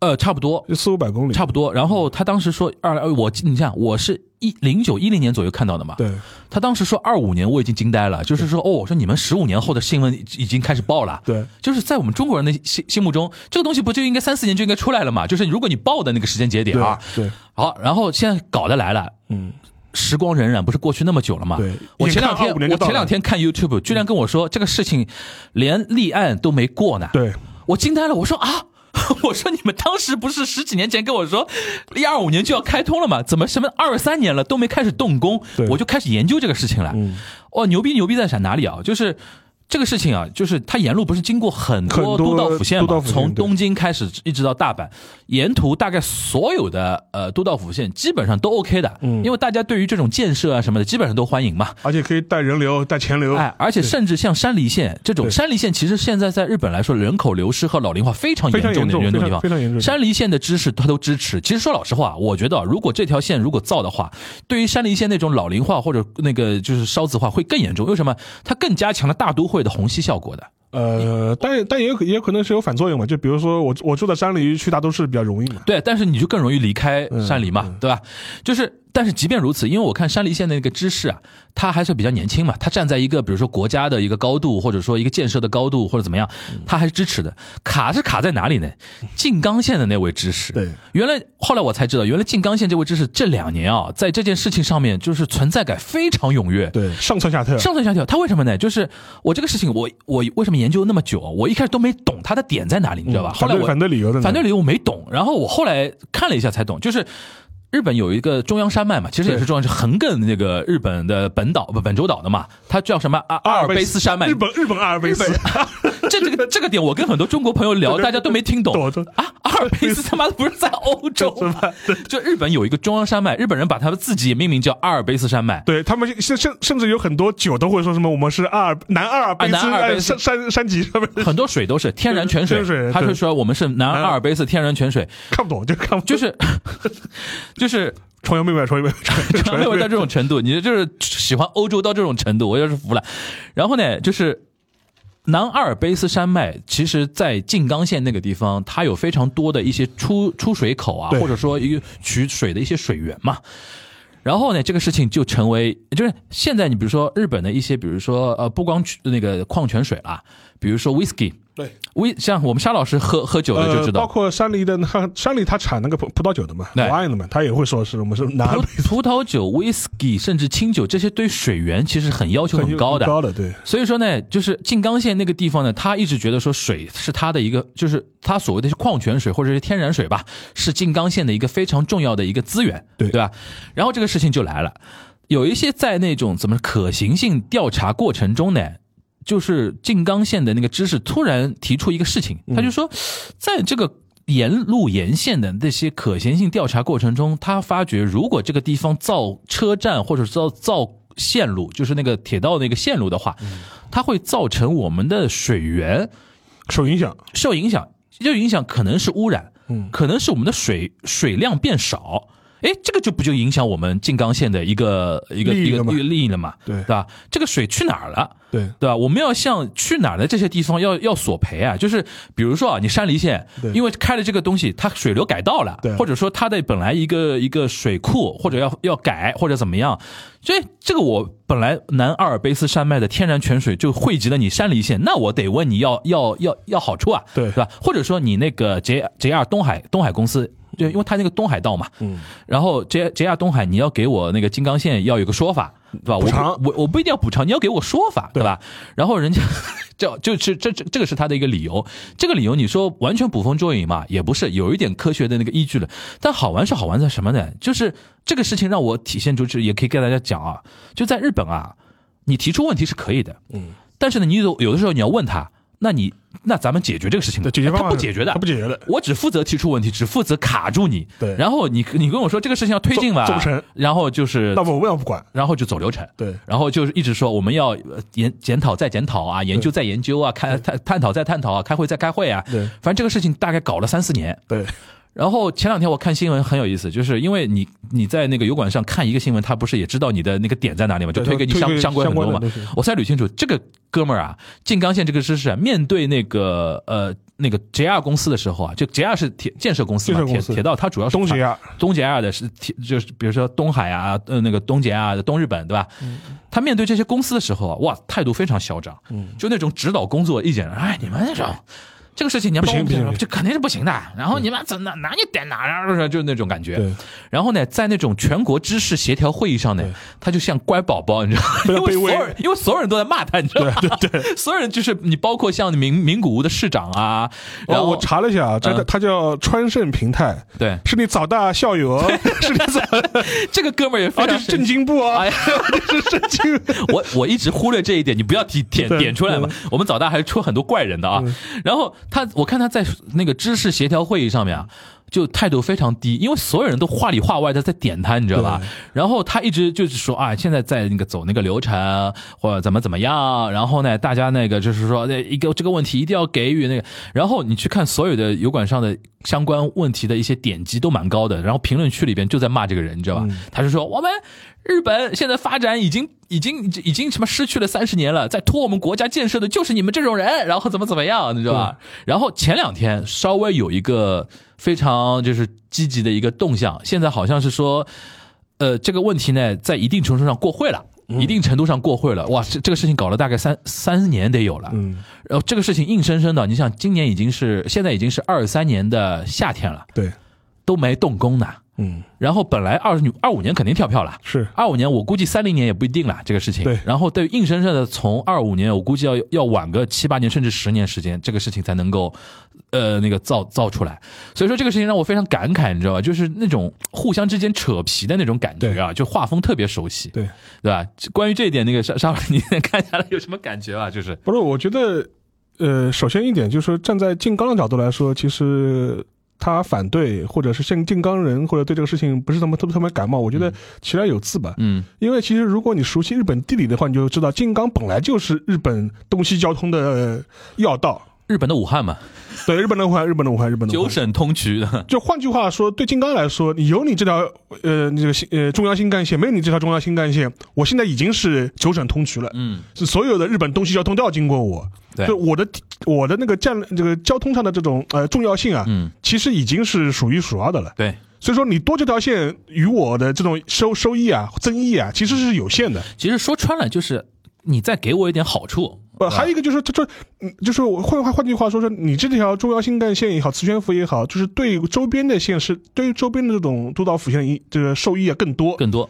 Speaker 2: 呃，差不多，
Speaker 3: 四五百公里，
Speaker 2: 差不多。然后他当时说二，呃我你想，我是一零九一零年左右看到的嘛。
Speaker 3: 对
Speaker 2: 他当时说二五年，我已经惊呆了，就是说，哦，我说你们十五年后的新闻已已经开始报了。
Speaker 3: 对
Speaker 2: 就是在我们中国人的心心目中，这个东西不就应该三四年就应该出来了嘛？就是如果你报的那个时间节点啊，
Speaker 3: 对，
Speaker 2: 好，然后现在搞得来了，
Speaker 3: 嗯，
Speaker 2: 时光荏苒，不是过去那么久了嘛？
Speaker 3: 对
Speaker 2: 我前两天
Speaker 3: 眼看25年就
Speaker 2: 我前两天看 YouTube，居然跟我说这个事情连立案都没过呢。
Speaker 3: 对，
Speaker 2: 我惊呆了，我说啊，我说你们当时不是十几年前跟我说一二五年就要开通了吗？怎么什么二三年了都没开始动工？我就开始研究这个事情了。
Speaker 3: 嗯，
Speaker 2: 哇，牛逼牛逼在哪里啊？就是。这个事情啊，就是它沿路不是经过很多都道府县嘛，
Speaker 3: 都道府县
Speaker 2: 从东京开始一直到大阪，沿途大概所有的呃都道府县基本上都 OK 的，
Speaker 3: 嗯
Speaker 2: 因为大家对于这种建设啊什么的基本上都欢迎嘛，
Speaker 3: 而且可以带人流、带钱流，
Speaker 2: 哎，而且甚至像山梨县这种，山梨县其实现在在日本来说，人口流失和老龄化非常严重的
Speaker 3: 严重
Speaker 2: 地方，
Speaker 3: 非常严重
Speaker 2: 山梨县的知识他都支持。其实说老实话，我觉得啊如果这条线如果造的话，对于山梨县那种老龄化或者那个就是少子化会更严重。为什么？它更加强了大都会的虹吸效果的。
Speaker 3: 呃，但但也有可也有可能是有反作用嘛，就比如说我我住在山里，去大都市比较容易嘛，
Speaker 2: 对，但是你就更容易离开山里嘛，
Speaker 3: 嗯嗯
Speaker 2: 对吧？就是，但是即便如此，因为我看山梨县的那个知识啊，他还是比较年轻嘛，他站在一个比如说国家的一个高度，或者说一个建设的高度，或者怎么样，
Speaker 3: 嗯
Speaker 2: 他还是支持的。卡是卡在哪里呢？静冈县的那位知识，
Speaker 3: 对，
Speaker 2: 原来后来我才知道，原来静冈县这位知识这两年啊，在这件事情上面就是存在感非常踊跃，
Speaker 3: 对，上蹿下跳，
Speaker 2: 上蹿下跳，他为什么呢？就是我这个事情我，我为什么研究那么久？我一开始都没懂他的点在哪里，你知道吧？
Speaker 3: 嗯
Speaker 2: 后来我
Speaker 3: 反对理由的
Speaker 2: 反对理由我没懂，然后我后来看了一下才懂，就是。日本有一个中央山脉嘛，其实也是中央，是横亘那个日本的本岛不本州岛的嘛，它叫什么？阿阿尔卑斯。山脉。
Speaker 3: 日本日本阿尔卑斯，[laughs]
Speaker 2: 这这个这个点，我跟很多中国朋友聊，大家都没听懂。啊。阿尔卑斯他妈的不是在欧洲 [laughs] 吗？就日本有一个中央山脉，日本人把他们自己也命名叫阿尔卑斯山脉。
Speaker 3: 对他们甚甚甚至有很多酒都会说什么我们是阿尔南阿尔卑斯山山山脊上面，
Speaker 2: 很多水都是天然泉水，[laughs] 他就说我们是南阿尔卑斯天然泉水，
Speaker 3: 看不懂就看不懂，
Speaker 2: 就是就是
Speaker 3: 崇洋媚外，崇洋媚外，
Speaker 2: 崇洋媚外到这种程度，你就是喜欢欧洲到这种程度，我就是服了。然后呢，就是南阿尔卑斯山脉，其实在静冈县那个地方，它有非常多的一些出出水口啊，或者说一个取水的一些水源嘛。然后呢，这个事情就成为，就是现在你比如说日本的一些，比如说呃，不光取那个矿泉水啦，比如说 whisky，
Speaker 3: 对。
Speaker 2: 威像我们沙老师喝喝酒的就知
Speaker 3: 呃，包，括山里的他山里他产那个葡葡萄酒的嘛
Speaker 2: 对
Speaker 3: ，wine 的嘛，他也会说是我们是南
Speaker 2: 葡葡萄酒、whisky 甚至清酒这些对水源其实很要求很高的。
Speaker 3: 高的，对，
Speaker 2: 所以说呢，就是静冈县那个地方呢，他一直觉得说水是他的一个，就是他所谓的矿泉水或者是天然水吧，是静冈县的一个非常重要的一个资源，
Speaker 3: 对
Speaker 2: 对吧？然后这个事情就来了，有一些在那种怎么可行性调查过程中呢。就是静冈县的那个知识突然提出一个事情，他就说，在这个沿路沿线的这些可行性调查过程中，他发觉如果这个地方造车站或者造造线路，就是那个铁道那个线路的话，它会造成我们的水源
Speaker 3: 受影响，
Speaker 2: 受影响，这影响可能是污染，
Speaker 3: 嗯。
Speaker 2: 可能是我们的水水量变少。哎，这个就不就影响我们静冈县的一个一个一个一个利益了嘛？
Speaker 3: 对
Speaker 2: 对吧？这个水去哪儿了？
Speaker 3: 对
Speaker 2: 对吧？我们要向去哪儿的这些地方要要索赔啊！就是比如说啊，你山梨县
Speaker 3: 对
Speaker 2: 因为开了这个东西，它水流改道了
Speaker 3: 对，
Speaker 2: 或者说它的本来一个一个水库或者要要改或者怎么样，所以这个我本来南阿尔卑斯山脉的天然泉水就汇集了你山梨县，那我得问你要要要要好处啊，
Speaker 3: 对
Speaker 2: 是吧？或者说你那个 J JR 东海东海公司。就因为它那个东海道嘛，
Speaker 3: 嗯，
Speaker 2: 然后 J JR 东海你要给我那个金刚线要有个说法，对吧？我
Speaker 3: 补偿
Speaker 2: 我我不一定要补偿，你要给我说法，对吧？然后人家 [laughs] 这就是这这这个是他的一个理由，这个理由你说完全捕风捉影嘛，也不是，有一点科学的那个依据了。但好玩是好玩在什么呢？就是这个事情让我体现出，就是也可以跟大家讲啊，就在日本啊，你提出问题是可以的，
Speaker 3: 嗯，
Speaker 2: 但是呢，你有有的时候你要问他，那你那咱们解决这个事情
Speaker 3: 解决
Speaker 2: 他不解决的，
Speaker 3: 他不解决的
Speaker 2: 我只负责提出问题，只负责卡住你。
Speaker 3: 对
Speaker 2: 然后你你跟我说这个事情要推进吧，
Speaker 3: 做做不成
Speaker 2: 然后就是
Speaker 3: 那我们要不管，
Speaker 2: 然后就走流程。
Speaker 3: 对
Speaker 2: 然后就是一直说我们要呃研检讨再检讨啊，研究再研究啊，开探探讨再探讨啊，开会再开会啊。
Speaker 3: 对
Speaker 2: 反正这个事情大概搞了三四年。
Speaker 3: 对，
Speaker 2: 然后前两天我看新闻很有意思，就是因为你你在那个油管上看一个新闻，他不是也知道你的那个点在哪里吗？就推给你相相关很多嘛。我才捋清楚，这个哥们儿啊，静冈县这个知识啊，面对那个呃那个 JR 公司的时候啊，就 JR 是铁建设公司嘛，铁铁道它主要是
Speaker 3: 东 JR
Speaker 2: 东 JR 的是铁，就是比如说东海啊，呃那个东捷啊，东日本对吧？他面对这些公司的时候啊，哇，态度非常嚣张，就那种指导工作意见，哎，你们那种。这个事情你要帮我
Speaker 3: 不行不行。
Speaker 2: 这肯定是不行的。然后你们怎哪哪里点哪儿，就那种感觉。然后呢，在那种全国知识协调会议上呢，他就像乖宝宝，你知道吗？[laughs] 因为所有人，因为所有人都在骂他，你知道吗？对对对，[laughs] 所有人就是你，包括像名名古屋的市长啊，然后
Speaker 3: 我查了一下啊，这他叫川盛平太，
Speaker 2: 对。
Speaker 3: 是你早大校友哦，[laughs] 是你早，
Speaker 2: 这个哥们儿也非常神奇
Speaker 3: 正经部啊。
Speaker 2: 哎，呀，
Speaker 3: 是震惊。
Speaker 2: 我我一直忽略这一点，你不要提点点出来嘛。我们早大还出很多怪人的啊。然后他，我看他在那个知识协调会议上面啊，就态度非常低，因为所有人都话里话外的在点他，你知道吧？然后他一直就是说啊，现在在那个走那个流程或者怎么怎么样，然后呢，大家那个就是说那一个这个问题一定要给予那个，然后你去看所有的油管上的相关问题的一些点击都蛮高的，然后评论区里边就在骂这个人，你知道吧？他就说我们日本现在发展已经已经已经什么失去了三十年了，在拖我们国家建设的就是你们这种人，然后怎么怎么样，你知道吧？然后前两天稍微有一个非常就是积极的一个动向，现在好像是说，呃，这个问题呢，在一定程度上过会了。一定程度上过会了，哇，这这个事情搞了大概三三年得有了，
Speaker 3: 嗯，
Speaker 2: 然后这个事情硬生生的，你想今年已经是现在已经是二三年的夏天了，
Speaker 3: 对，
Speaker 2: 都没动工呢。
Speaker 3: 嗯，
Speaker 2: 然后本来二二五年肯定跳票了，
Speaker 3: 是。
Speaker 2: 二五年我估计三零年也不一定了这个事情。
Speaker 3: 对。
Speaker 2: 然后对硬生生的从二五年，我估计要要晚个七八年甚至十年时间，这个事情才能够，呃，那个造造出来。所以说这个事情让我非常感慨，你知道吧？就是那种互相之间扯皮的那种感觉啊，就画风特别熟悉，
Speaker 3: 对。
Speaker 2: 对吧？关于这一点，那个沙 [laughs] 沙老师你看下来有什么感觉啊？就是
Speaker 3: 不是，我觉得，呃，首先一点就是说，站在静冈的角度来说，其实他反对，或者是像静冈人，或者对这个事情不是那么特别特别感冒，我觉得其来有自吧。
Speaker 2: 嗯，
Speaker 3: 因为其实如果你熟悉日本地理的话，你就知道静冈本来就是日本东西交通的呃要道。
Speaker 2: 日本的武汉嘛，
Speaker 3: 对，日本的武汉，日本的武汉，日本的武汉。
Speaker 2: 九省通衢的，
Speaker 3: 就换句话说，对金刚来说，你有你这条呃这个新呃中央新干线，没有你这条中央新干线，我现在已经是九省通衢了。
Speaker 2: 嗯，
Speaker 3: 是所有的日本东西交通都要经过我。
Speaker 2: 对
Speaker 3: 就我的我的那个战这个交通上的这种呃重要性啊，
Speaker 2: 嗯，
Speaker 3: 其实已经是数一数二的了。
Speaker 2: 对。
Speaker 3: 所以说，你多这条线与我的这种收收益啊、增益啊，其实是有限的。
Speaker 2: 其实说穿了就是你再给我一点好处，
Speaker 3: 呃，还有一个就是，这这，嗯，就是我换换换句话说，说你这条中央新干线也好，磁悬浮也好，就是对周边的县市，对于周边的这种都道府县的益这个受益啊更多。
Speaker 2: 更多。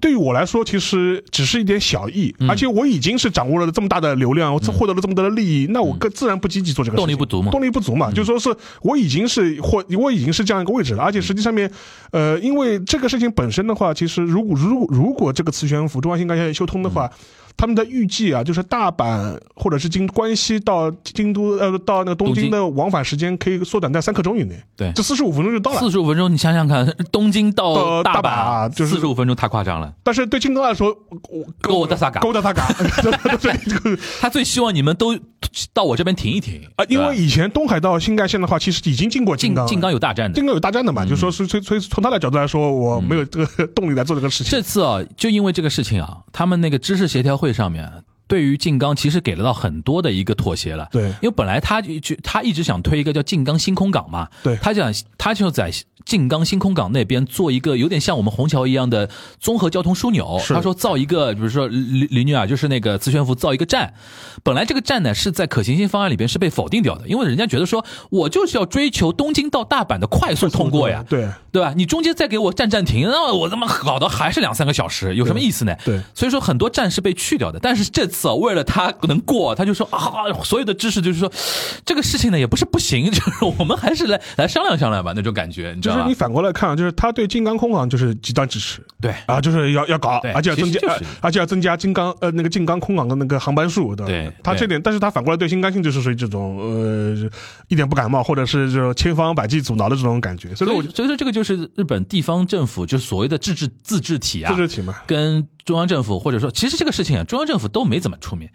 Speaker 3: 对于我来说，其实只是一点小益，
Speaker 2: 嗯
Speaker 3: 而且我已经是掌握了这么大的流量，我获得了这么多的利益，那我更自然不积极做这个事情
Speaker 2: 动力不足嘛嗯
Speaker 3: 动力不足嘛，就说是我已经是或我已经是这样一个位置了，而且实际上面，呃，因为这个事情本身的话，其实如果如果如果这个磁悬浮中央新干线修通的话。他们的预计啊，就是大阪或者是京关西到京都呃到那个东京的往返时间可以缩短在三刻钟以内，
Speaker 2: 对。
Speaker 3: 这四十五分钟就到了。
Speaker 2: 四十五分钟，你想想看，东京到
Speaker 3: 到大
Speaker 2: 阪。
Speaker 3: 啊就是
Speaker 2: 四十五分钟，太夸张了。
Speaker 3: 但是对京东来说，我
Speaker 2: 勾搭萨嘎
Speaker 3: 勾搭他嘎，这 [laughs] 个
Speaker 2: 他最希望你们都到我这边停一停。[laughs]
Speaker 3: 啊，因为以前东海道新干线的话，其实已经经过京刚了，
Speaker 2: 静静冈有大战的。
Speaker 3: 京刚有大战的嘛，就说是所以所以从他的角度来说，我没有这个 [laughs] 动力来做这个事情。
Speaker 2: 这次啊，就因为这个事情啊，他们那个知识协调会会上面对于静冈其实给了到很多的一个妥协了。
Speaker 3: 对
Speaker 2: 因为本来他就就他一直想推一个叫静冈星空港嘛，
Speaker 3: 对
Speaker 2: 他想他就在静冈星空港那边做一个有点像我们虹桥一样的综合交通枢纽。
Speaker 3: 是
Speaker 2: 他说造一个，比如说林林女啊，就是那个磁悬浮造一个站，本来这个站呢是在可行性方案里边是被否定掉的，因为人家觉得说我就是要追求东京到大阪的快速通过呀，
Speaker 3: 对
Speaker 2: 对吧？你中间再给我站站停，那我他妈搞的还是两三个小时，有什么意思呢？
Speaker 3: 对
Speaker 2: 所以说很多站是被去掉的。但是这次啊，为了他能过，他就说啊，所有的知识就是说，这个事情呢也不是不行，就是我们还是来来商量商量吧，那种感觉，你知道吧？
Speaker 3: 就是你？反过来看啊，就是他对金刚空港就是极端支持。
Speaker 2: 对。
Speaker 3: 啊，就是要要搞，而且要增加，
Speaker 2: 就是
Speaker 3: 呃而且要增加金刚呃那个金刚空港的那个航班数，对吧？
Speaker 2: 对对。
Speaker 3: 他这点，但是他反过来对新干线就是属于这种呃一点不感冒，或者是这种千方百计阻挠的这种感觉，所以说我觉
Speaker 2: 所以说这个就是日本地方政府就是所谓的自治自治体啊，
Speaker 3: 自治体嘛，
Speaker 2: 跟中央政府或者说，其实这个事情啊，中央政府都没怎么出面。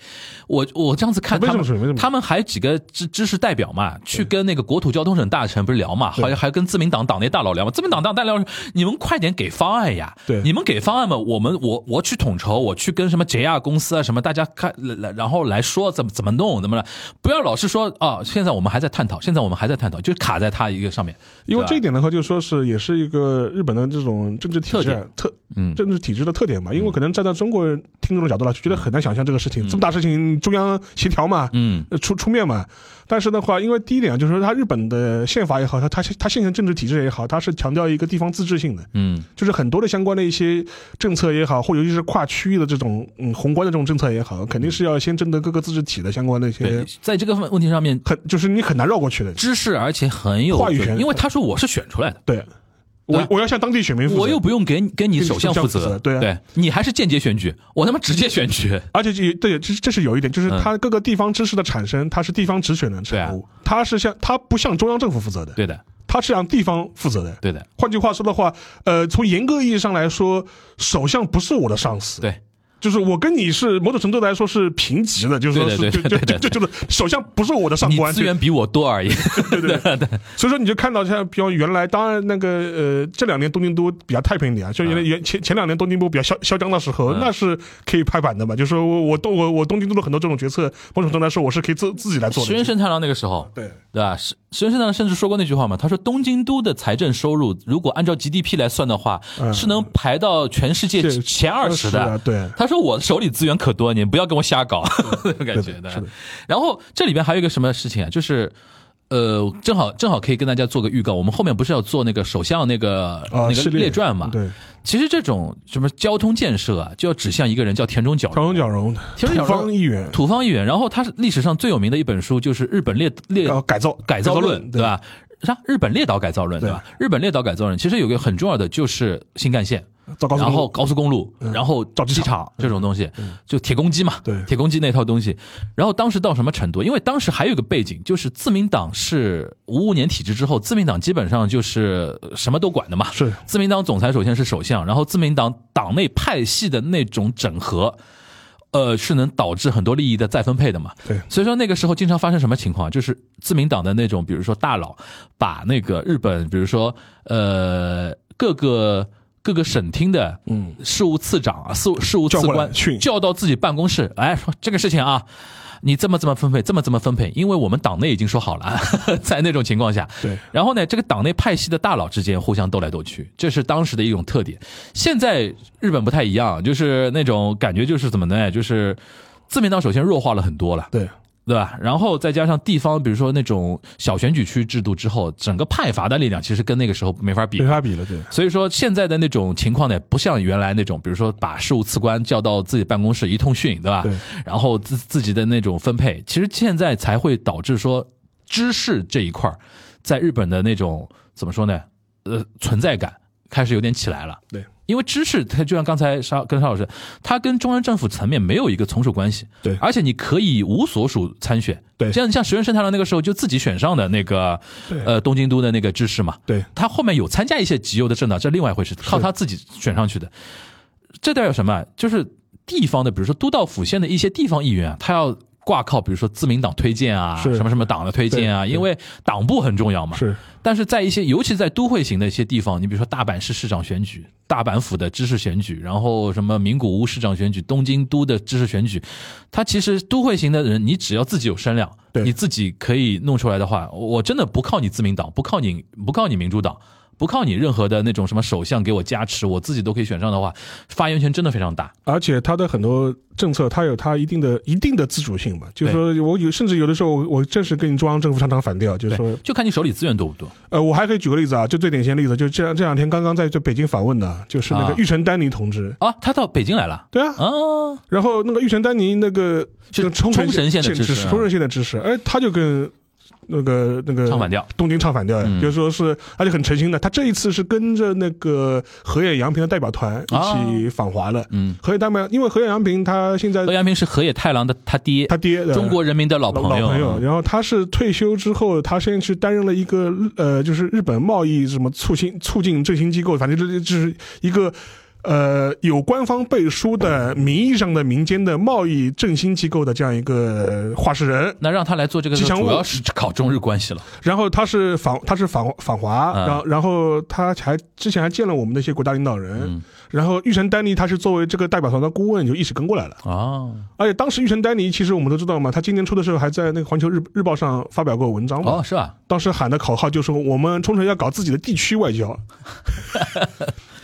Speaker 2: 我我这样子看他们，
Speaker 3: 么
Speaker 2: 他们还几个知知识代表嘛，去跟那个国土交通省大臣不是聊嘛，好像还跟自民党党内大佬聊嘛。自民党大佬，你们快点给方案呀！
Speaker 3: 对
Speaker 2: 你们给方案嘛，我们我我去统筹，我去跟什么 JR 公司啊什么，大家看来来然后来说怎么怎么弄，怎么了？不要老是说啊，现在我们还在探讨，现在我们还在探讨，就卡在他一个上面。
Speaker 3: 因为这一点的话，就说是也是一个日本的这种政治体制
Speaker 2: 特点
Speaker 3: 特
Speaker 2: 嗯
Speaker 3: 政治体制的特点嘛。因为可能站在中国人听众的角度来就，觉得很难想象这个事情，这么大事情中央协调嘛，
Speaker 2: 嗯
Speaker 3: 呃出出面嘛。但是的话，因为第一点啊就是说，它日本的宪法也好，它它它现行政治体制也好，它是强调一个地方自治性的，
Speaker 2: 嗯
Speaker 3: 就是很多的相关的一些政策也好，或尤其是跨区域的这种嗯宏观的这种政策也好，肯定是要先征得各个自治体的相关的一些，，
Speaker 2: 在这个问题上面，
Speaker 3: 很就是你很难绕过去的。
Speaker 2: 知识而且很有
Speaker 3: 话语权
Speaker 2: 因为他说我是选出来的。
Speaker 3: 对，我我要向当地选民负责，
Speaker 2: 我又不用给你跟你首相负责，
Speaker 3: 对啊。
Speaker 2: 对你还是间接选举，我他妈直接选举，
Speaker 3: 而且这对这这是有一点，就是
Speaker 2: 嗯。
Speaker 3: 它各个地方知识的产生，它是地方直选的产物，它是向它不向中央政府负责的，
Speaker 2: 对的，
Speaker 3: 它是向地方负责的。
Speaker 2: 对的，
Speaker 3: 换句话说的话，呃，从严格意义上来说，首相不是我的上司，
Speaker 2: 对，
Speaker 3: 就是我跟你是某种程度来说是平级的，就是说是就就就就就是首相不是我的上官，
Speaker 2: 资源比我多而已，
Speaker 3: 对对对，所以说你就看到像比方原来，当然那个呃这两年东京都比较太平一点啊，就原来原前前两年东京都比较嚣嚣张的时候，
Speaker 2: 嗯
Speaker 3: 那是可以拍板的嘛，就是说我我东我我东京都的很多这种决策，某种程度来说我是可以自自己来做的。
Speaker 2: 石原慎太郎那个时候，
Speaker 3: 对
Speaker 2: 对吧？石石原甚至说过那句话嘛，他说东京都的财政收入如果按照 GDP 来算的话，
Speaker 3: 嗯
Speaker 2: 是能排到全世界前二十的。
Speaker 3: 对
Speaker 2: 他说我手里资源可多，你不要跟我瞎搞，[laughs] 那种感觉
Speaker 3: 的
Speaker 2: 然后这里边还有一个什么事情啊，就是。呃，正好正好可以跟大家做个预告，我们后面不是要做那个首相那个、那个
Speaker 3: 列
Speaker 2: 列传嘛？
Speaker 3: 对，
Speaker 2: 其实这种什么交通建设啊，就要指向一个人叫田中角荣
Speaker 3: 田中角荣，土
Speaker 2: 田中角荣
Speaker 3: 方议员，
Speaker 2: 土方议员，然后他是历史上最有名的一本书就是《日本列列
Speaker 3: 呃改造
Speaker 2: 改造论》，对
Speaker 3: 对？
Speaker 2: 吧？啥？日本列岛改造论，对吧？日本列岛改造论其实有个很重要的就是新干线，然后
Speaker 3: 高速公路
Speaker 2: 然后
Speaker 3: 造机场
Speaker 2: 机场这种东西，就铁公鸡嘛，
Speaker 3: 对
Speaker 2: 铁公鸡那套东西。然后当时到什么程度？因为当时还有一个背景，就是自民党是五五年体制之后，自民党基本上就是什么都管的嘛。
Speaker 3: 是
Speaker 2: 自民党总裁首先是首相，然后自民党党内派系的那种整合。呃，是能导致很多利益的再分配的嘛？
Speaker 3: 对
Speaker 2: 所以说那个时候经常发生什么情况？就是自民党的那种，比如说大佬把那个日本，比如说呃各个各个省厅的
Speaker 3: 嗯
Speaker 2: 事务次长啊、事务事务次官
Speaker 3: 训
Speaker 2: 叫到自己办公室，哎，说这个事情啊。你这么这么分配，这么这么分配，因为我们党内已经说好了，[laughs] 在那种情况下，
Speaker 3: 对
Speaker 2: 然后呢，这个党内派系的大佬之间互相斗来斗去，这是当时的一种特点。现在日本不太一样，就是那种感觉，就是怎么呢？就是自民党首先弱化了很多了，
Speaker 3: 对
Speaker 2: 对吧？然后再加上地方，比如说那种小选举区制度之后，整个派阀的力量其实跟那个时候没法比
Speaker 3: 没。法比了，对
Speaker 2: 所以说现在的那种情况呢，不像原来那种，比如说把事务次官叫到自己办公室一通训，对吧？
Speaker 3: 对
Speaker 2: 然后自自己的那种分配，其实现在才会导致说知识这一块儿在日本的那种怎么说呢？呃，存在感开始有点起来了。
Speaker 3: 对
Speaker 2: 因为知识，它 [laughs] 就像刚才沙跟沙老师，它跟中央政府层面没有一个从属关系，
Speaker 3: 对
Speaker 2: 而且你可以无所属参选，
Speaker 3: 对
Speaker 2: 像像石原慎太郎那个时候就自己选上的那个
Speaker 3: 对
Speaker 2: 呃东京都的那个知事嘛，
Speaker 3: 对
Speaker 2: 他后面有参加一些极右的政党，这另外一回事，靠他自己选上去的。这代表什么？就是地方的，比如说都道府县的一些地方议员啊，他要挂靠比如说自民党推荐啊，什么什么党的推荐啊，因为党部很重要嘛。
Speaker 3: 是
Speaker 2: 但是在一些，尤其在都会型的一些地方，你比如说大阪市市长选举、大阪府的知事选举，然后什么名古屋市长选举、东京都的知事选举，他其实都会型的人，你只要自己有声量，
Speaker 3: 对
Speaker 2: 你自己可以弄出来的话，我真的不靠你自民党，不靠你，不靠你民主党。不靠你任何的那种什么首相给我加持，我自己都可以选上的话，发言权真的非常大。
Speaker 3: 而且他的很多政策，他有他一定的一定的自主性吧。就是说我有，甚至有的时候我我正是跟中央政府常常反调，就是说，，
Speaker 2: 就看你手里资源多不多。
Speaker 3: 呃，我还可以举个例子啊，就最典型的例子，就这样这两天刚刚在这北京访问的，就是那个
Speaker 2: 啊
Speaker 3: 玉成丹尼同志。
Speaker 2: 啊，他到北京来了。
Speaker 3: 对啊，
Speaker 2: 啊，
Speaker 3: 然后那个玉成丹尼那个
Speaker 2: 是
Speaker 3: 那个冲
Speaker 2: 冲绳县的
Speaker 3: 知
Speaker 2: 知识啊
Speaker 3: 冲绳县的知识，哎，他就跟那个那个
Speaker 2: 唱反调，
Speaker 3: 东京唱反调，
Speaker 2: 嗯
Speaker 3: 就是说是而且很诚心的。他这一次是跟着那个河野洋平的代表团一起访华的。
Speaker 2: 嗯，
Speaker 3: 河野代表，因为河野洋平他现在
Speaker 2: 河野洋平是河野太郎的他爹，
Speaker 3: 他爹的
Speaker 2: 中国人民的老
Speaker 3: 老
Speaker 2: 朋友。
Speaker 3: 朋友，然后他是退休之后，他现在是担任了一个呃，就是日本贸易什么促进促进振兴机构，反正这就是一个。呃，有官方背书的名义上的民间的贸易振兴机构的这样一个话事人，
Speaker 2: 那让他来做这个，
Speaker 3: 吉祥物
Speaker 2: 主要是搞中日关系了。
Speaker 3: 然后他是访他是访访华，
Speaker 2: 嗯
Speaker 3: 然后然后他还之前还见了我们的一些国家领导人，
Speaker 2: 嗯
Speaker 3: 然后玉成丹尼他是作为这个代表团的顾问就一起跟过来了，
Speaker 2: 啊，
Speaker 3: 而且当时玉成丹尼其实我们都知道嘛，他今年初的时候还在那个环球日日报上发表过文章嘛，
Speaker 2: 哦，是吧？
Speaker 3: 当时喊的口号就是我们冲绳要搞自己的地区外交。[laughs]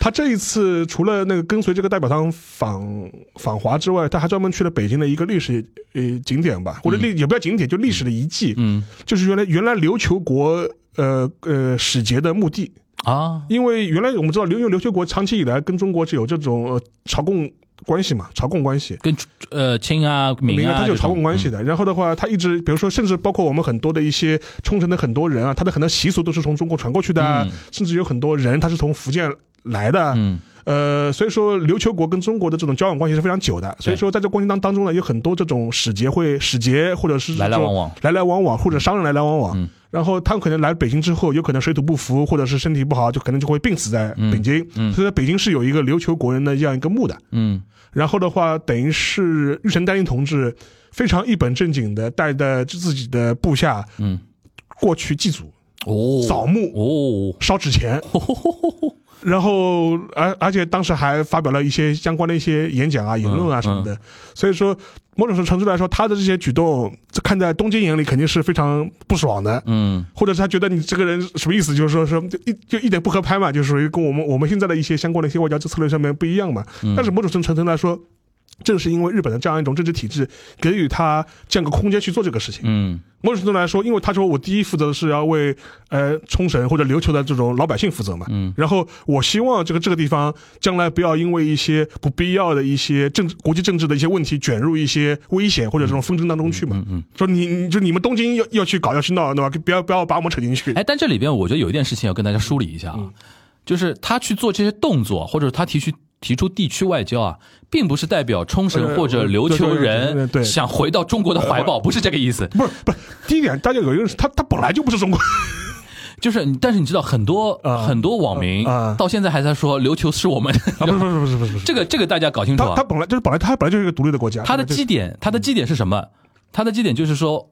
Speaker 3: 他这一次除了那个跟随这个代表团访访华之外，他还专门去了北京的一个历史呃景点吧，或者历、也不叫景点，就历史的遗迹，
Speaker 2: 嗯
Speaker 3: 就是原来原来琉球国呃呃使节的墓地。
Speaker 2: 啊，
Speaker 3: 因为原来我们知道琉因为琉球国长期以来跟中国是有这种呃朝贡关系嘛，朝贡关系。
Speaker 2: 跟呃清啊明啊，
Speaker 3: 它就有朝贡关系
Speaker 2: 的。
Speaker 3: 的。然后的话，他一直，比如说，甚至包括我们很多的一些冲绳的很多人啊，他的很多习俗都是从中国传过去的啊，
Speaker 2: 嗯
Speaker 3: 甚至有很多人他是从福建来的。
Speaker 2: 嗯
Speaker 3: 呃，所以说琉球国跟中国的这种交往关系是非常久的。所以说，在这过程当当中呢，有很多这种使节会使节或者是
Speaker 2: 来来往往
Speaker 3: 来来往往，或者商人来来往往。
Speaker 2: 嗯
Speaker 3: 然后他们可能来北京之后，有可能水土不服，或者是身体不好，就可能就会病死在北京。
Speaker 2: 嗯嗯
Speaker 3: 所以在北京是有一个琉球国人的这样一个墓的。
Speaker 2: 嗯
Speaker 3: 然后的话，等于是玉成丹尼同志非常一本正经的带着自己的部下
Speaker 2: 嗯，
Speaker 3: 过去祭祖、
Speaker 2: 哦，
Speaker 3: 扫墓、
Speaker 2: 哦，
Speaker 3: 烧纸钱，[laughs] 然后而而且当时还发表了一些相关的一些演讲啊、言论啊什么的。所以说，某种程度来说，他的这些举动，这看在东京眼里肯定是非常不爽的。
Speaker 2: 嗯
Speaker 3: 或者是他觉得你这个人什么意思？就是说说就一就一点不合拍嘛，就属于跟我们我们现在的一些相关的一些外交策略上面不一样嘛。但是某种程度来说，正是因为日本的这样一种政治体制，给予他这样一个空间去做这个事情。
Speaker 2: 嗯
Speaker 3: 某种程度来说，因为他说我第一负责的是要为呃冲绳或者琉球的这种老百姓负责嘛，
Speaker 2: 嗯，
Speaker 3: 然后我希望这个这个地方将来不要因为一些不必要的一些政治国际政治的一些问题卷入一些危险或者这种纷争当中去嘛。
Speaker 2: 嗯嗯。
Speaker 3: 说你你就你们东京要要去搞要去闹对吧？不要不要把我们扯进去。
Speaker 2: 哎，但这里边我觉得有一件事情要跟大家梳理一下
Speaker 3: 嗯
Speaker 2: 啊，就是他去做这些动作，或者他提出提出地区外交啊，并不是代表冲绳
Speaker 3: 呃
Speaker 2: 或者琉球人想回到中国的怀抱，不是这个意思。
Speaker 3: 不是不是，第一点大家有一个是他他本来就不是中国，
Speaker 2: 就是，但是你知道很多
Speaker 3: 啊
Speaker 2: 很多网民
Speaker 3: 啊
Speaker 2: 到现在还在说琉球是我们，
Speaker 3: 啊不是不是不是不是不是，
Speaker 2: 这个这个大家搞清楚啊。
Speaker 3: 他他本来就是本来他本来就是一个独立的国家，
Speaker 2: 他的基点，他的基点是什么？他的基点就是说，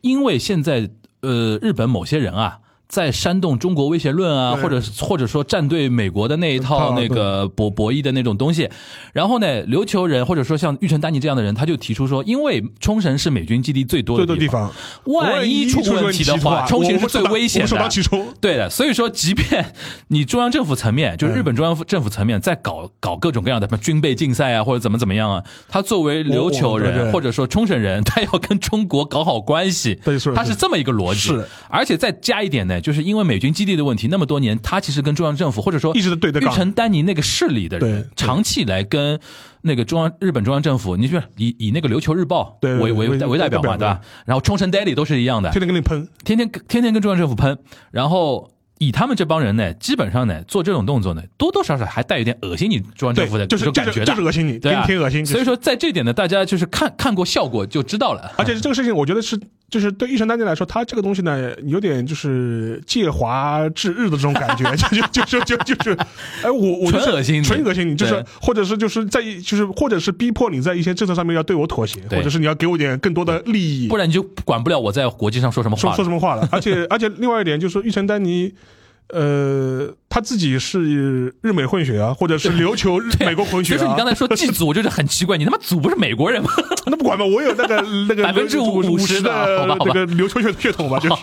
Speaker 2: 因为现在呃，日本某些人啊。在煽动中国威胁论啊，或者或者说站队美国的那一套
Speaker 3: 套
Speaker 2: 那个博博弈的那种东西，然后呢，琉球人或者说像玉成丹尼这样的人，他就提出说，因为冲绳是美军基地最多
Speaker 3: 最多地
Speaker 2: 的地方，万一出问题的话，冲绳是最危险的。
Speaker 3: 其冲。
Speaker 2: 对的，所以说，即便 [laughs] 你中央政府层面，就是日
Speaker 3: 嗯
Speaker 2: 本中央政府层面，在搞搞各种各样的什么军备竞赛啊，或者怎么怎么样啊，他作为琉球人或者说冲绳人，他要跟中国搞好关系，他是这么一个逻辑。
Speaker 3: 是，
Speaker 2: 而且再加一点呢，就是因为美军基地的问题，那么多年，他其实跟中央政府或者说
Speaker 3: 一直对着杠
Speaker 2: 玉成丹尼那个势力的人，长期以来跟那个中央日本中央政府，你就以以那个琉球日报
Speaker 3: 对
Speaker 2: 为为
Speaker 3: 为
Speaker 2: 为代表嘛，对吧？然后冲绳 daily 都是一样的，
Speaker 3: 天天跟你喷，
Speaker 2: 天天天天跟中央政府喷，然后以他们这帮人呢，基本上呢做这种动作呢，多多少少还带有点恶心你中央政府的，
Speaker 3: 就是就是
Speaker 2: 这种感觉的，
Speaker 3: 就是恶心你，
Speaker 2: 对啊
Speaker 3: 天天恶心。
Speaker 2: 所以说在这点呢，大家就是看看过效果就知道了。
Speaker 3: 而且这个事情，我觉得是就是对一神丹尼来说，他这个东西呢，有点就是借华治日的这种感觉，就就就就就就是，哎，我我就是
Speaker 2: 纯恶心你
Speaker 3: 纯恶心你，就是
Speaker 2: 对
Speaker 3: 或者是就是在一就是或者是逼迫你在一些政策上面要对我妥协，
Speaker 2: 对
Speaker 3: 或者是你要给我点更多的利益，
Speaker 2: 不然你就管不了我在国际上说什么
Speaker 3: 说
Speaker 2: 话了。
Speaker 3: 说什么话了。[laughs] 而且而且另外一点就是说，玉成丹尼。呃，他自己是日美混血啊，或者是琉球日 [laughs] 美国混血啊。
Speaker 2: 所以说你刚才说祭祖，我就是很奇怪，你他妈祖不是美国人吗？[laughs]
Speaker 3: 那不管吧，我有那个 [laughs] 那个
Speaker 2: 百分之
Speaker 3: 五十
Speaker 2: 的
Speaker 3: 那个琉球血血统吧，就是。